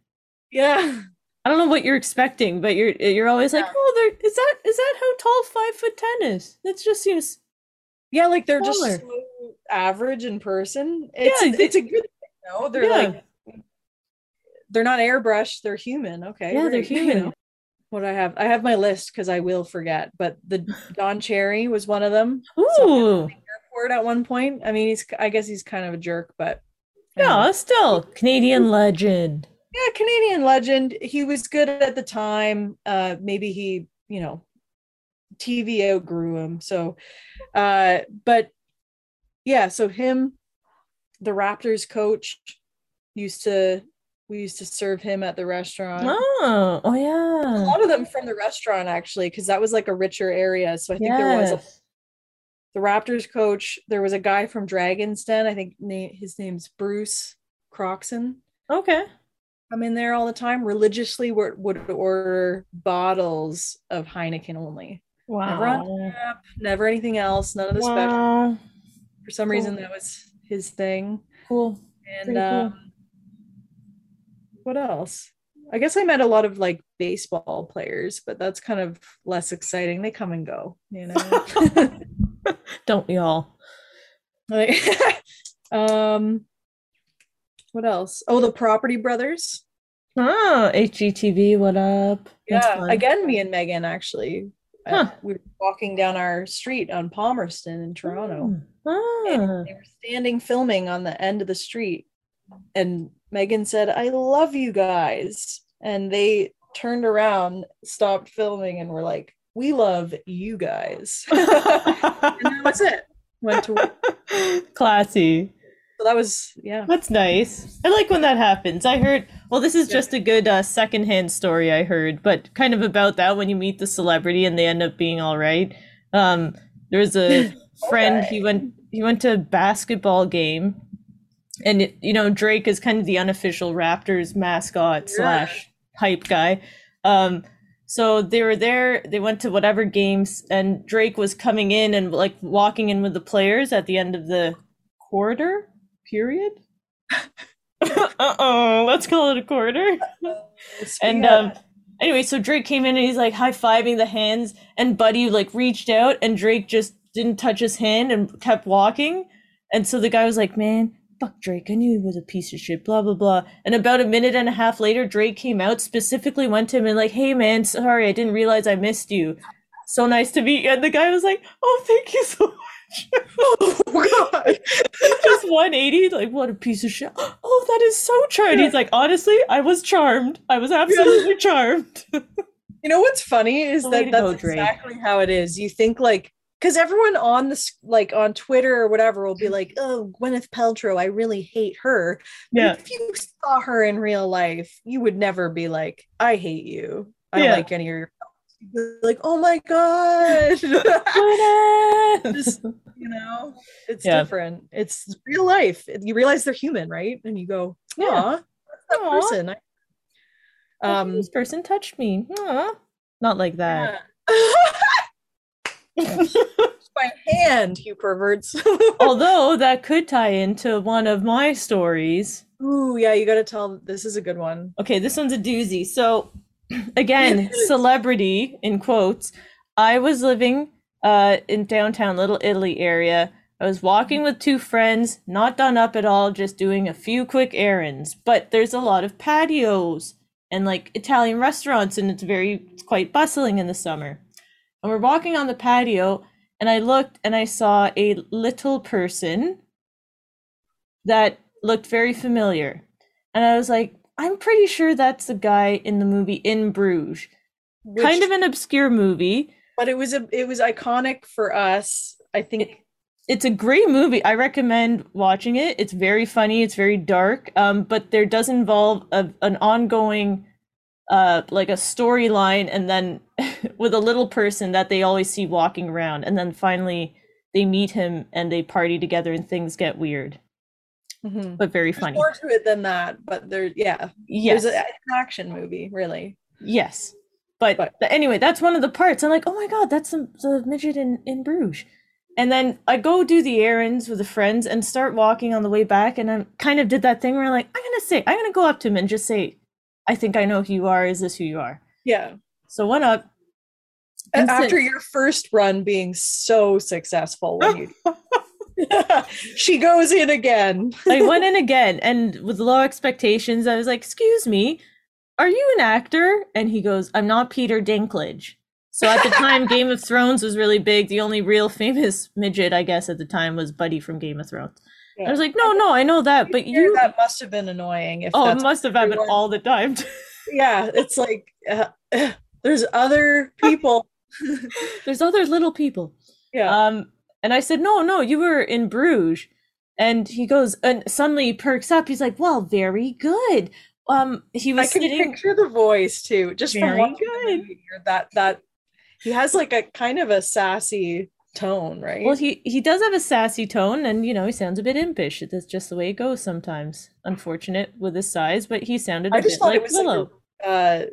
yeah, I don't know what you're expecting, but you're you're always like, oh, they're is that is that how tall five foot ten is? That just seems yeah, like they're just so average in person. It's Yeah, it's a good thing, though. They're Yeah. like they're not airbrushed. They're human. Okay, yeah, they're great, [laughs] you human. know. What I have, I have my list because I will forget. But the [laughs] Don Cherry was one of them. Ooh, Airport at one point. I mean, he's I guess he's kind of a jerk, but yeah, still Canadian legend. yeah, Canadian legend. He was good at the time. Uh, maybe he, you know, TV outgrew him. So, uh, but yeah, so him, the Raptors coach, used to we used to serve him at the restaurant. Oh, oh yeah. A lot of them from the restaurant actually, because that was like a richer area. So I think there was a, the Raptors coach. There was a guy from Dragon's Den. I think na- his name's Bruce Croxon. Okay. I'm in there all the time religiously would order bottles of Heineken only. Never on Wow. tap, never anything else, none of the special. Wow. For some reason, that was his thing. Cool. And Pretty cool. um, what else? I guess I met a lot of like baseball players, but that's kind of less exciting. They come and go, you know. [laughs] Don't we all? like, [laughs] um, what else? Oh, the Property Brothers. Ah, HGTV, what up? Yeah, again, me and Megan actually. Uh, Huh. we were walking down our street on Palmerston in Toronto. Ah. And they were standing filming on the end of the street. And Megan said, I love you guys. And they turned around, stopped filming, and were like, We love you guys. [laughs] and that was it. Went to work. Classy. So that was, yeah. That's nice. I like when that happens. I heard, well, this is Yeah. just a good uh, secondhand story I heard, but kind of about that when you meet the celebrity and they end up being all right. Um, there was a [laughs] friend, he went he went to a basketball game and it, you know Drake is kind of the unofficial Raptors mascot slash hype guy. Um, so they were there. They went to whatever games, and Drake was coming in and like walking in with the players at the end of the quarter period. uh oh, let's call it a quarter. And Yeah. um, anyway, so Drake came in and he's like high fiving the hands, and Buddy like reached out, and Drake just didn't touch his hand and kept walking. And so the guy was like, "Man, fuck Drake. I knew he was a piece of shit." Blah blah blah. And about a minute and a half later, Drake came out, specifically went to him and like, "Hey man, sorry, I didn't realize I missed you. So nice to meet you." And the guy was like, "Oh, thank you so [laughs] much." oh, God. Just 180 like what a piece of shit [gasps] oh that is so charmed he's like honestly i was charmed i was absolutely charmed You know what's funny is Way that that's go, exactly how it is. You think like because everyone on this like on Twitter or whatever will be like, "Oh, Gwyneth Paltrow, I really hate her." But yeah if you saw her in real life, you would never be like, "I hate you. I don't Yeah. like any of your." Like, "Oh my god!" [laughs] [laughs] Just- you know, it's Yeah. different. It's real life. You realize they're human, right? And you go, Yeah. "Aw, that's that Aw. person." I- um this person touched me Aw. not like that yeah. [laughs] my hand, you perverts. [laughs] Although that could tie into one of my stories. Ooh, yeah, you got to tell. This is a good one. Okay, this one's a doozy. So, [clears throat] again, celebrity in quotes. I was living uh, in downtown Little Italy area. I was walking with two friends, not done up at all, just doing a few quick errands. But there's a lot of patios and like Italian restaurants, and it's very it's quite bustling in the summer. And we're walking on the patio, and I looked and I saw a little person that looked very familiar. And I was like, I'm pretty sure that's the guy in the movie In Bruges. Which, kind of an obscure movie. But it was a it was iconic for us. I think It's a great movie. I recommend watching it. It's very funny, it's very dark, um, but there does involve a, an ongoing uh like a storyline and then [laughs] with a little person that they always see walking around and then finally they meet him and they party together and things get weird, Mhm. but very there's funny. more to it than that. But there, yeah, Yes. there's a, an action movie, really. Yes. But, But- anyway, that's one of the parts. I'm like, oh my god, that's the, the midget in, in Bruges. And then I go do the errands with the friends and start walking on the way back. And I kind of did that thing where I'm like, I'm gonna say, I'm gonna go up to him and just say, I think I know who you are. Is this who you are? Yeah. So went up. And After said- your first run being so successful, when you [laughs] [laughs] she goes in again. I went [laughs] in again and with low expectations, I was like, excuse me, are you an actor? And he goes, I'm not Peter Dinklage. So at the time, Game of Thrones was really big. The only real famous [laughs] midget, I guess, at the time was Buddy from Game of Thrones. I was like, no, no, I know that, but you. that must have been annoying. If Oh, it must have happened all the time. [laughs] yeah, it's like uh, [sighs] there's other people. [laughs] There's other little people. yeah, Um, and I said, no, no, you were in Bruges. And he goes, and suddenly he perks up. He's like, well, very good. Um, he was. I can sitting. picture the voice too. Just from Very the good. that that he has like a kind of a sassy tone, right? Well, he he does have a sassy tone, and you know he sounds a bit impish. That's just the way it goes sometimes. Unfortunate with his size, but he sounded a I just bit thought like it was Willow. like a, uh,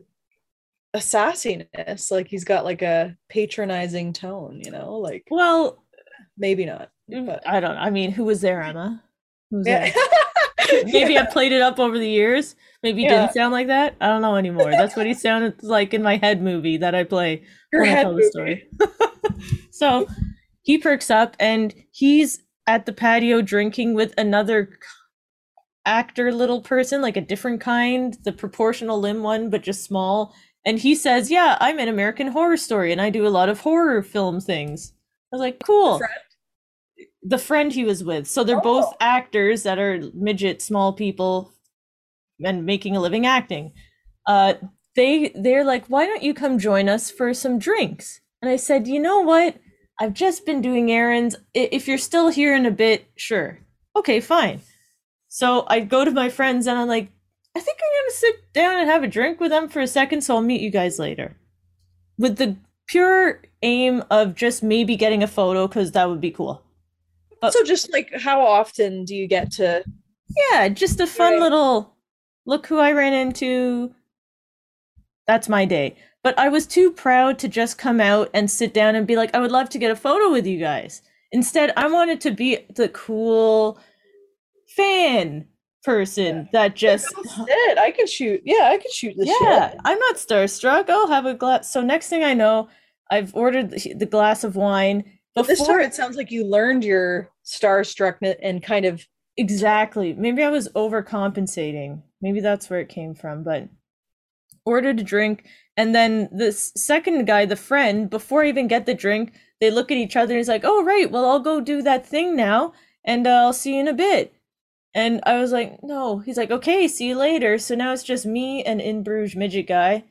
a sassiness. Like he's got like a patronizing tone, you know. Like well, maybe not, but I don't. I mean, who was there, Emma? Who was yeah. there? [laughs] [laughs] Maybe I played it up over the years. Maybe he Yeah. didn't sound like that. I don't know anymore. That's what he [laughs] sounded like in my head movie that I play Your when I tell the story. [laughs] so he perks up and he's at the patio drinking with another actor little person, like a different kind, the proportional limb one, but just small. And he says, Yeah, I'm an American horror story and I do a lot of horror film things. I was like, Cool. friend? The friend he was with. So they're both Oh. actors that are midget, small people and making a living acting. Uh they they're like, Why don't you come join us for some drinks? And I said, You know what? I've just been doing errands. If you're still here in a bit, sure. Okay, fine. So I go to my friends and I'm like, I think I'm gonna sit down and have a drink with them for a second, so I'll meet you guys later. With the pure aim of just maybe getting a photo because that would be cool. Uh, so just like how often do you get to Yeah, just a fun Right. little look who I ran into. That's my day. But I was too proud to just come out and sit down and be like, I would love to get a photo with you guys. Instead, I wanted to be the cool fan person that just it. I can shoot. Yeah, I can shoot the yeah, shit. I'm not starstruck. I'll have a glass. So next thing I know, I've ordered the glass of wine. But this Before- time it sounds like you learned your starstruckness and kind of Exactly. Maybe I was overcompensating. Maybe that's where it came from. But ordered a drink, and then this second guy, the friend, before I even get the drink, they look at each other and he's like, "Oh right, well I'll go do that thing now, and uh, I'll see you in a bit." And I was like, "No." He's like, "Okay, see you later." So now it's just me and in Bruges midget guy,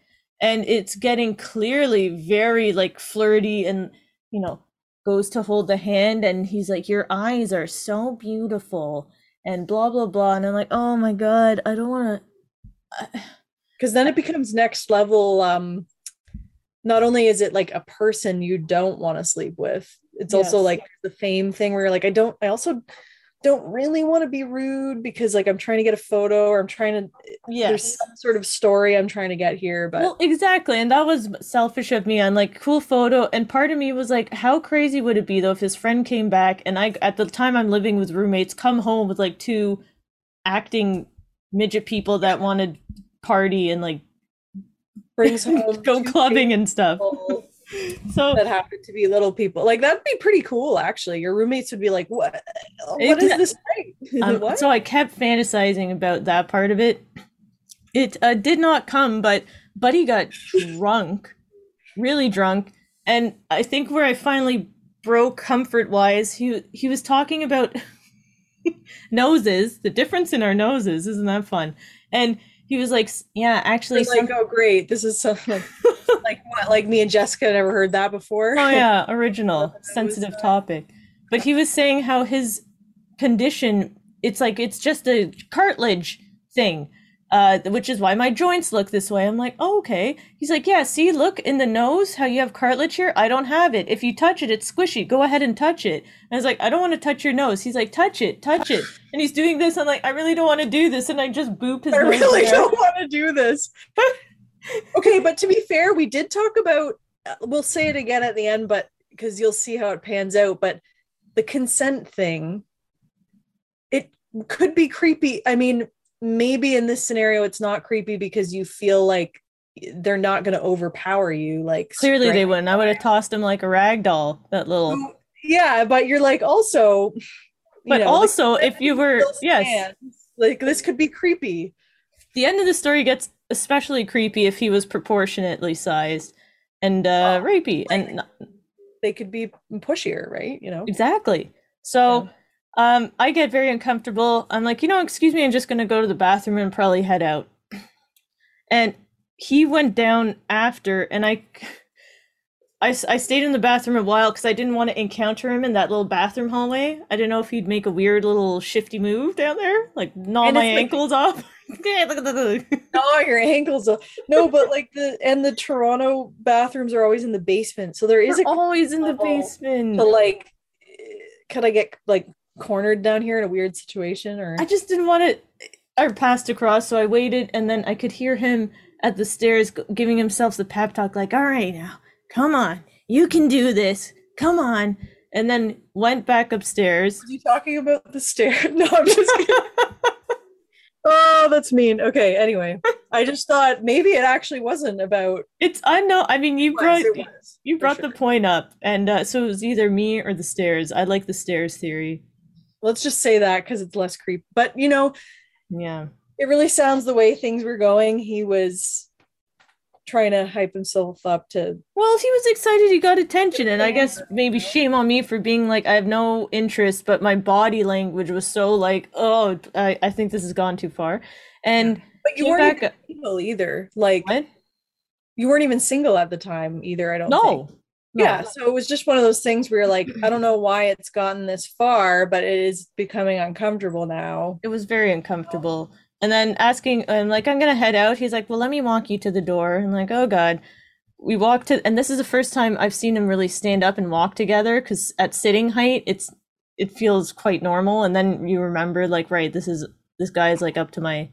and it's getting clearly very like flirty and you know goes to hold the hand and he's like your eyes are so beautiful and blah blah blah. And i'm like oh my god i don't want to because [sighs] then it becomes next level um not only is it like a person you don't want to sleep with it's also like the fame thing where you're like i don't i also don't really want to be rude because like I'm trying to get a photo or I'm trying to yeah there's some sort of story I'm trying to get here, but Well, exactly. And that was selfish of me on like cool photo. And part of me was like, how crazy would it be though if his friend came back and I at the time I'm living with roommates, come home with like two acting midget people that wanted party and like brings [laughs] home go clubbing and stuff. [laughs] So that happened to be little people. Like that'd be pretty cool actually. Your roommates would be like, "What? What is this thing? [laughs] Um, what?" So I kept fantasizing about that part of it. It uh, did not come, but Buddy got drunk, really drunk, and I think where I finally broke comfort wise, he he was talking about [laughs] noses, the difference in our noses, isn't that fun? And he was like, "Yeah, actually, like, some- oh great, this is so like, [laughs] like what? Like me and Jessica never heard that before. Oh yeah, [laughs] original, That was, sensitive uh, topic. But he was saying how his condition, it's like it's just a cartilage thing. Uh, which is why my joints look this way. I'm like, oh, okay. He's like, yeah, see, look in the nose, how you have cartilage here? I don't have it. If you touch it, it's squishy. Go ahead and touch it. And I was like, I don't want to touch your nose. He's like, touch it, touch it. [sighs] And he's doing this. I'm like, I really don't want to do this. And I just boop his I nose. really there. don't want to do this. [laughs] okay, but to be fair, we did talk about. uh, We'll say it again at the end, but because you'll see how it pans out. But the consent thing, it could be creepy. I mean, maybe in this scenario, it's not creepy because you feel like they're not going to overpower you. Like Clearly they wouldn't. I would have tossed him like a rag doll, that little. Yeah, but you're like also. you But know, also, if you were, yes, stands. like this could be creepy. the end of the story gets especially creepy if he was proportionately sized and uh Oh, rapey and They could be pushier, right? You know. exactly so um i get very uncomfortable i'm like you know excuse me i'm just going to go to the bathroom and probably head out and he went down after and I, I, I stayed in the bathroom a while because I didn't want to encounter him in that little bathroom hallway. I didn't know if he'd make a weird little shifty move down there, like gnaw my like- ankles off. yeah, look at the. Oh, your ankles. are- No, but like the and the Toronto bathrooms are always in the basement, so there is a always in the basement. to like. Could I get like cornered down here in a weird situation, or I just didn't want it. I passed across, so I waited, and then I could hear him at the stairs giving himself the pep talk, like, "All right, now, come on, you can do this. Come on." And then went back upstairs. Are you talking about the stair? [laughs] No, I'm just [laughs] oh, that's mean. Okay, anyway. I just thought maybe it actually wasn't about It's I know. I mean, you brought was, you brought sure. the point up, and uh, so it was either me or the stairs. I like the stairs theory. Let's just say that because it's less creep. But you know, Yeah. it really sounds the way things were going. He was trying to hype himself up to Well, he was excited he got attention, and I guess maybe shame on me for being like, I have no interest, but my body language was so like, oh, I, I think this has gone too far. And but you weren't back. even single either. Like What? you weren't even single at the time either, I don't think. No. Yeah, so it was just one of those things where you're like, I don't [clears throat] know why it's gotten this far, but it is becoming uncomfortable now. It was very uncomfortable. And then asking, I'm like, I'm gonna head out. He's like, well, let me walk you to the door. I'm like, oh God. We walked to, and this is the first time I've seen him really stand up and walk together because at sitting height, it's it feels quite normal. And then you remember, like, right, this is this guy is like up to my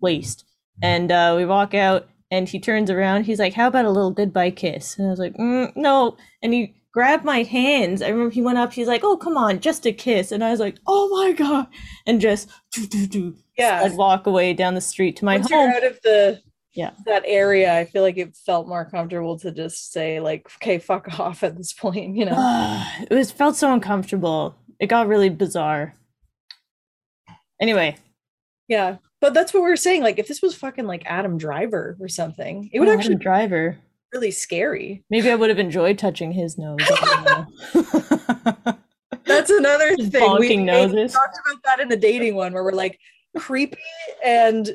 waist. And uh, we walk out, and he turns around. He's like, "How about a little goodbye kiss?" And I was like, mm, "No." And he grabbed my hands. I remember he went up. He's like, "Oh, come on, just a kiss." And I was like, "Oh my god!" And just do do do. Yeah. I'd walk away down the street to my Once home. you're out of the Yeah. that area, I feel like it felt more comfortable to just say like, okay, fuck [laughs] off at this point, you know. [sighs] it was felt so uncomfortable. It got really bizarre. Anyway, Yeah. But that's what we were saying. Like, if this was fucking like Adam Driver or something, it would oh, actually Adam be driver. really scary. Maybe I would have enjoyed touching his nose. I don't know. [laughs] That's another Just thing. We, noses. talked about that in the dating one where we're like, creepy and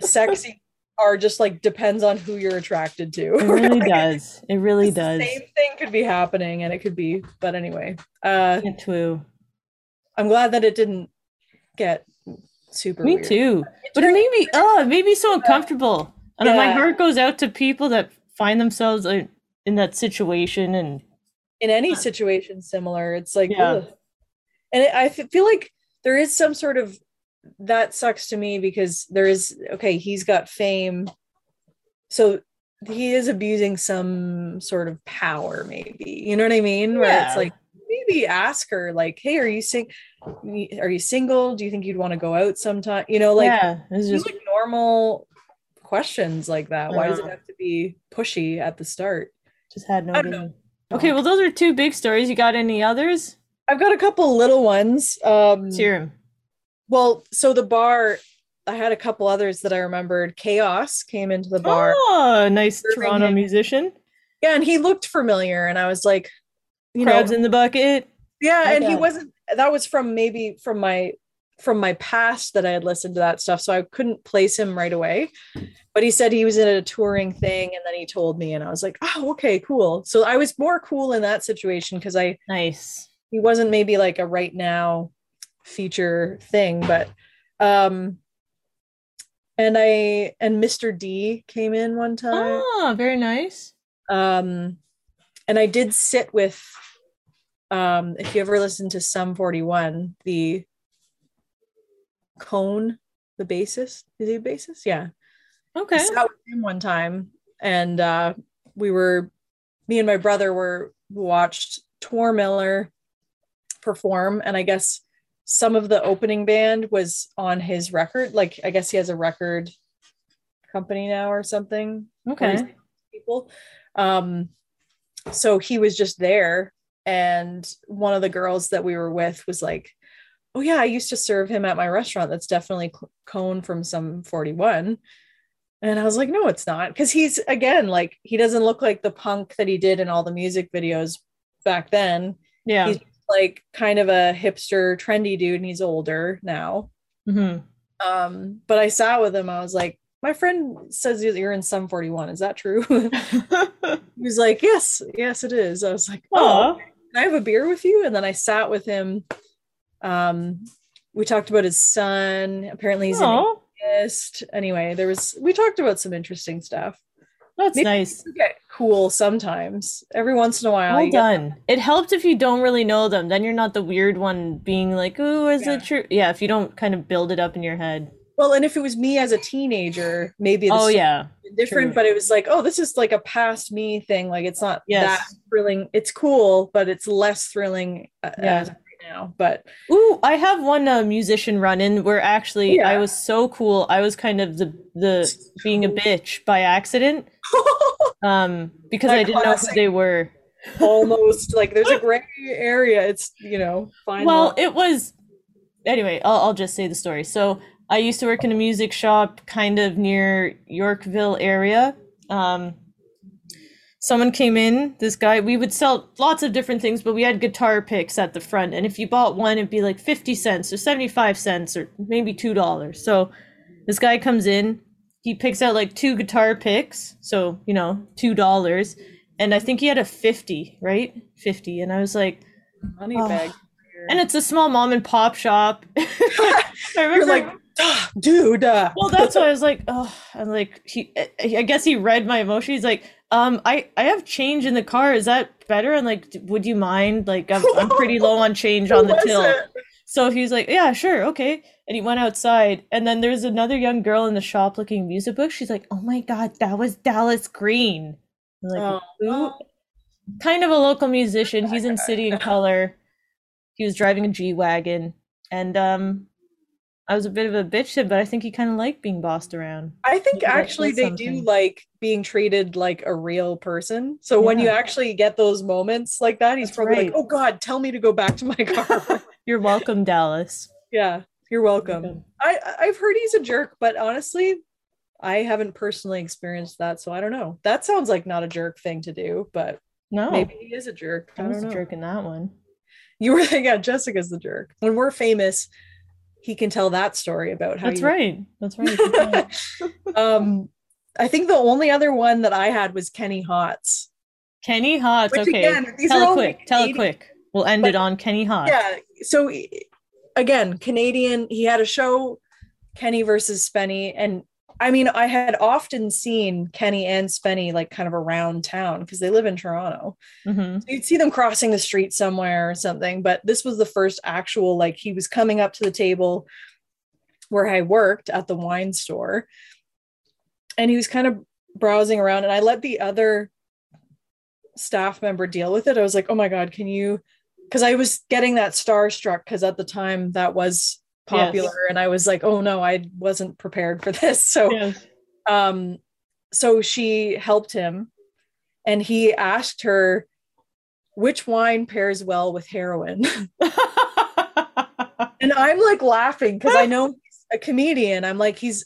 sexy are just like depends on who you're attracted to. [laughs] It really Like, does. It really the does. Same thing could be happening, and it could be. But anyway, uh. I'm glad that it didn't get super. Me weird. too. But it made me oh, it made me so uncomfortable. And my heart goes out to people that find themselves like, in that situation and in any situation similar it's like Yeah. and it, I feel like there is some sort of that sucks to me because there is okay he's got fame so he is abusing some sort of power maybe you know what i mean where it's like maybe ask her like hey are you sing are you single do you think you'd want to go out sometime you know like yeah, it's just like normal questions like that why does it have to be pushy at the start just had no idea. Okay, well, those are two big stories. You got any others? i've got a couple little ones um 'em. well so the bar i had a couple others that i remembered k-os came into the bar Oh, nice Toronto him. musician. yeah and he looked familiar and i was like you know Crabs in the bucket. yeah I and he it. wasn't that was from maybe from my from my past that i had listened to that stuff so i couldn't place him right away but he said he was in a touring thing and then he told me and i was like oh okay cool so i was more cool in that situation because i Nice. he wasn't maybe like a right now feature thing but um and i and mr d came in one time Oh, very nice. um and i did sit with um if you ever listen to sum 41 the cone the bassist is he a bassist yeah Okay. I sat with him one time and uh we were me and my brother were watched Tor Miller perform and I guess some of the opening band was on his record like I guess he has a record company now or something Okay. people. Um, so he was just there, and one of the girls that we were with was like, "Oh yeah, I used to serve him at my restaurant. That's definitely Cone from Sum 41." And I was like, "No, it's not," because he's again like he doesn't look like the punk that he did in all the music videos back then. Yeah. He's like kind of a hipster, trendy dude, and he's older now. hmm Um, but I sat with him. I was like, "My friend says you're in Sum 41. Is that true?" [laughs] He was like, Yes, yes, it is. I was like, Oh, oh. Can I have a beer with you? And then I sat with him. Um, we talked about his son. Apparently, he's an Oh, atheist. Anyway, there was we talked about some interesting stuff. that's Maybe nice. Get cool sometimes. Every once in a while, Well done. It helps if you don't really know them. Then you're not the weird one being like, "Ooh, is Yeah. it true?" Yeah, if you don't kind of build it up in your head. Well, and if it was me as a teenager, maybe Oh yeah. different. true. But it was like, oh, this is like a past me thing. Like it's not Yes. that thrilling. It's cool, but it's less thrilling uh, Yeah. right now. But Ooh, I have one uh, musician run in where actually Yeah. I was so cool. I was kind of the the being a bitch by accident. [laughs] Um, because I didn't know who they were. almost like there's a gray area. It's you know fine. Well, line. it was anyway, I'll, I'll just say the story. So I used to work in a music shop kind of near Yorkville area. Um, someone came in, this guy, we would sell lots of different things, but we had guitar picks at the front. And if you bought one, it'd be like 50 cents or 75 cents or maybe $2. So this guy comes in, he picks out like two guitar picks. So, you know, $2. And I think he had a 50, right? 50. And I was like, money oh. bag. and it's a small mom and pop shop. [laughs] I remember You're like, "Ah, [gasps] dude. uh." well, that's why I was [laughs] like, oh, and like he, I guess he read my emotion. He's like, um, I, I have change in the car. Is that better? And like, would you mind? Like, I'm, I'm pretty [laughs] low on change on the till. it? So he's like, yeah, sure, okay. And he went outside, and then there's another young girl in the shop looking music books. She's like, oh my god, that was Dallas Green. I'm like, Oh, who? Kind of a local musician. He's in City and [laughs] Colour. He was driving a G wagon, and um, I was a bit of a bitch but I think he kind of liked being bossed around. I think Yeah, that- actually they do like being treated like a real person. So when you actually get those moments like that, he's That's probably right. like, "Oh God, tell me to go back to my [laughs] car." [laughs] You're welcome, Dallas. yeah, you're welcome. I I've heard he's a jerk, but honestly, I haven't personally experienced that, so I don't know. That sounds like not a jerk thing to do, but No, maybe he is a jerk. I I was a jerk in that one. You were [laughs] yeah, Jessica's the jerk. When we're famous, he can tell that story about how That's you right. That's right. [laughs] Um I think the only other one that I had was Kenny Hotz. Kenny Hotz. Which Okay, again, these tell are it quick. Tell it quick. We'll end But- it on Kenny Hotz. Yeah. So again, Canadian, he had a show, Kenny versus Spenny, and I mean, I had often seen Kenny and Spenny like kind of around town because they live in Toronto. hmm So you'd see them crossing the street somewhere or something, but this was the first actual like he was coming up to the table where I worked at the wine store and he was kind of browsing around and I let the other staff member deal with it. I was like, "Oh my god, can you cuz I was getting that starstruck cuz at the time that was popular and I was like, "Oh no, I wasn't prepared for [laughs] this." So Yes. um so she helped him and he asked her which wine pairs well with heroin. [laughs] And i'm like laughing because i know he's a comedian. I'm like he's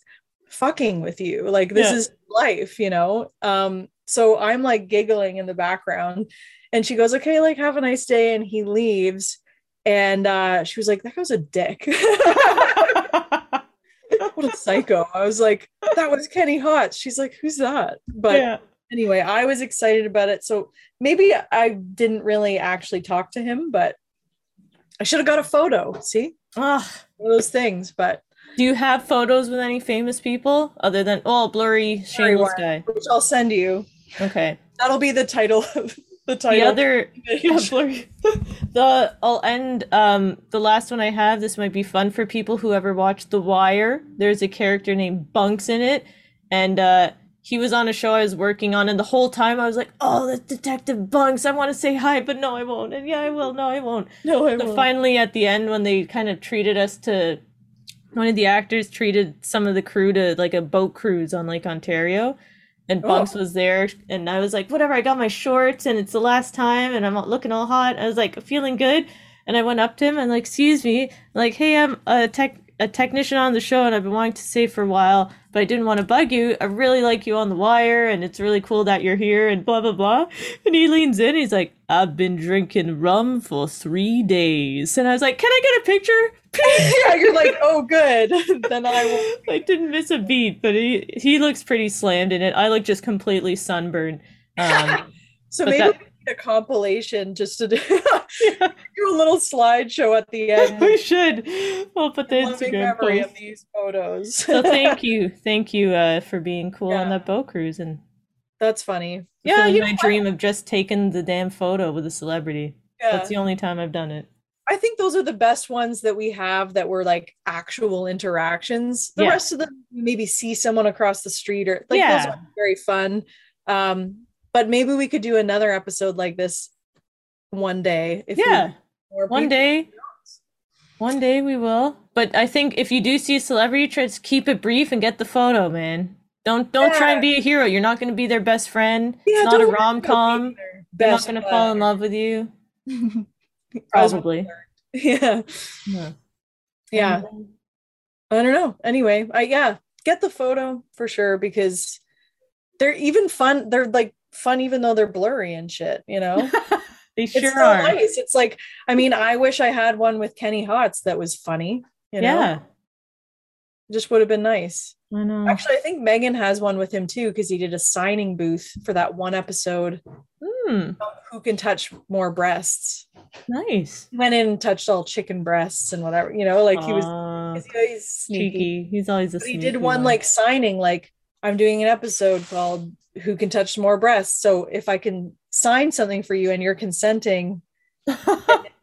fucking with you. Like this Yeah. is life you know? Um so i'm like giggling in the background and she goes okay like have a nice day. And he leaves and uh she was like that guy's a dick [laughs] [laughs] what a psycho i was like that was kenny hotz she's like who's that but yeah. anyway, I was excited about it. So maybe I didn't really actually talk to him, but I should have got a photo. See, Ugh. one of those things. But Do you have photos with any famous people other than oh blurry shameless guy? which I'll send you. Okay. That'll be the title of the The other [laughs] [laughs] the I'll end um the last one I have. This might be fun for people who ever watched The Wire. There's a character named Bunks in it, and uh he was on a show I was working on, and the whole time I was like, "Oh, that's Detective Bunks. I want to say hi, but no, I won't." And yeah, I will. No, I won't. no, I So won't. finally, at the end, when they kind of treated us to, one of the actors treated some of the crew to like a boat cruise on Lake Ontario, and Oh. Bunks was there, and I was like, whatever, I got my shorts, and it's the last time, and I'm looking all hot. I was like feeling good, and I went up to him and like, excuse me, like, hey, I'm a tech a technician on the show, and I've been wanting to say for a while, but I didn't want to bug you. I really like you on the wire, and it's really cool that you're here, and blah blah blah. And he leans in, he's like, I've been drinking rum for three days. And I was like, Can I get a picture? [laughs] yeah, you're like, oh, good. [laughs] then I will. [laughs] I didn't miss a beat, but he he looks pretty slammed in it. I look just completely sunburned. Um, So maybe that- a compilation just to do, [laughs] do a little slideshow at the [laughs] end. we should. We'll put the Instagram memory post. of these photos. So thank [laughs] you, thank you uh, for being cool on that boat cruise and That's funny. yeah, Yeah, you my dream of just taking the damn photo with a celebrity. Yeah. That's the only time I've done it. I think those are the best ones that we have that were like actual interactions. The Yeah. rest of them, maybe see someone across the street or like Yeah. those are very fun. Um, but maybe we could do another episode like this one day. Yeah. One day, one day we will. But I think if you do see a celebrity, try to keep it brief and get the photo, man. Don't don't try and be a hero. You're not going to be their best friend. Yeah, it's not a rom com. They're not going to fall in love with you. [laughs] Probably. Yeah. Yeah. Yeah. I don't know. Anyway, I yeah, get the photo for sure because they're even fun. They're like fun even though they're blurry and shit, you know? [laughs] they it's sure so are. nice. It's like, I mean, I wish I had one with Kenny Hotz that was funny. You know, Yeah. just would have been nice. I know. Actually, I think Megan has one with him too because he did a signing booth for that one episode. Hmm, Who can touch more breasts? nice. He went in and touched all chicken breasts and whatever. You know, like he was. He's always sneaky. cheeky. He's always a he did one like signing, like I'm doing an episode called "Who Can Touch More Breasts." So if I can sign something for you and you're consenting, [laughs]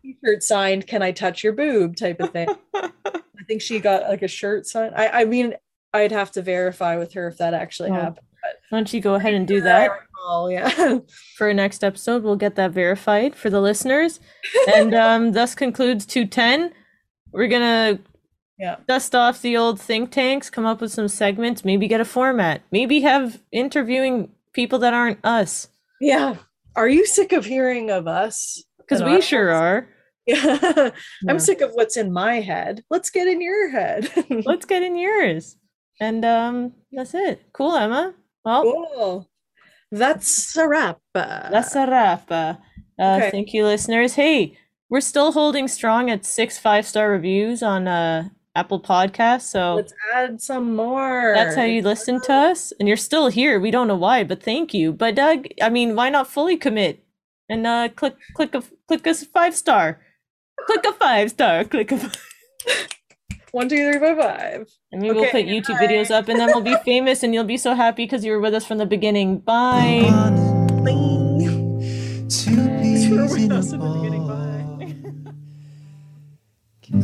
t-shirt signed can i touch your boob type of thing i think she got like a shirt signed i i mean i'd have to verify with her if that actually Oh, happened Why don't you go ahead and do that recall, yeah [laughs] for our next episode? We'll get that verified for the listeners. And um, thus concludes 210. We're going to yeah dust off the old think tanks, come up with some segments, maybe get a format, maybe have interviewing people that aren't us. yeah are you sick of hearing of us Because we sure are. yeah [laughs] Yeah. i'm sick of what's in my head let's get in your head [laughs] Let's get in yours. And um, that's it. Cool, Emma. Well, cool that's a wrap That's a wrap. Uh, uh, Okay. Thank you, listeners. Hey, we're still holding strong at six five star reviews on uh, Apple Podcasts. So let's add some more that's how you listen to us, and you're still here. We don't know why, but thank you. But Doug, I mean, why not fully commit and uh, click click a click a five star, click a five star, [laughs] click a. [laughs] One, two, three, four, five. And maybe we'll put YouTube bye. videos up and then we'll be famous and you'll be so happy because you were with us from the beginning. Bye. Two You were peas with in us a in the beginning. Bye. Can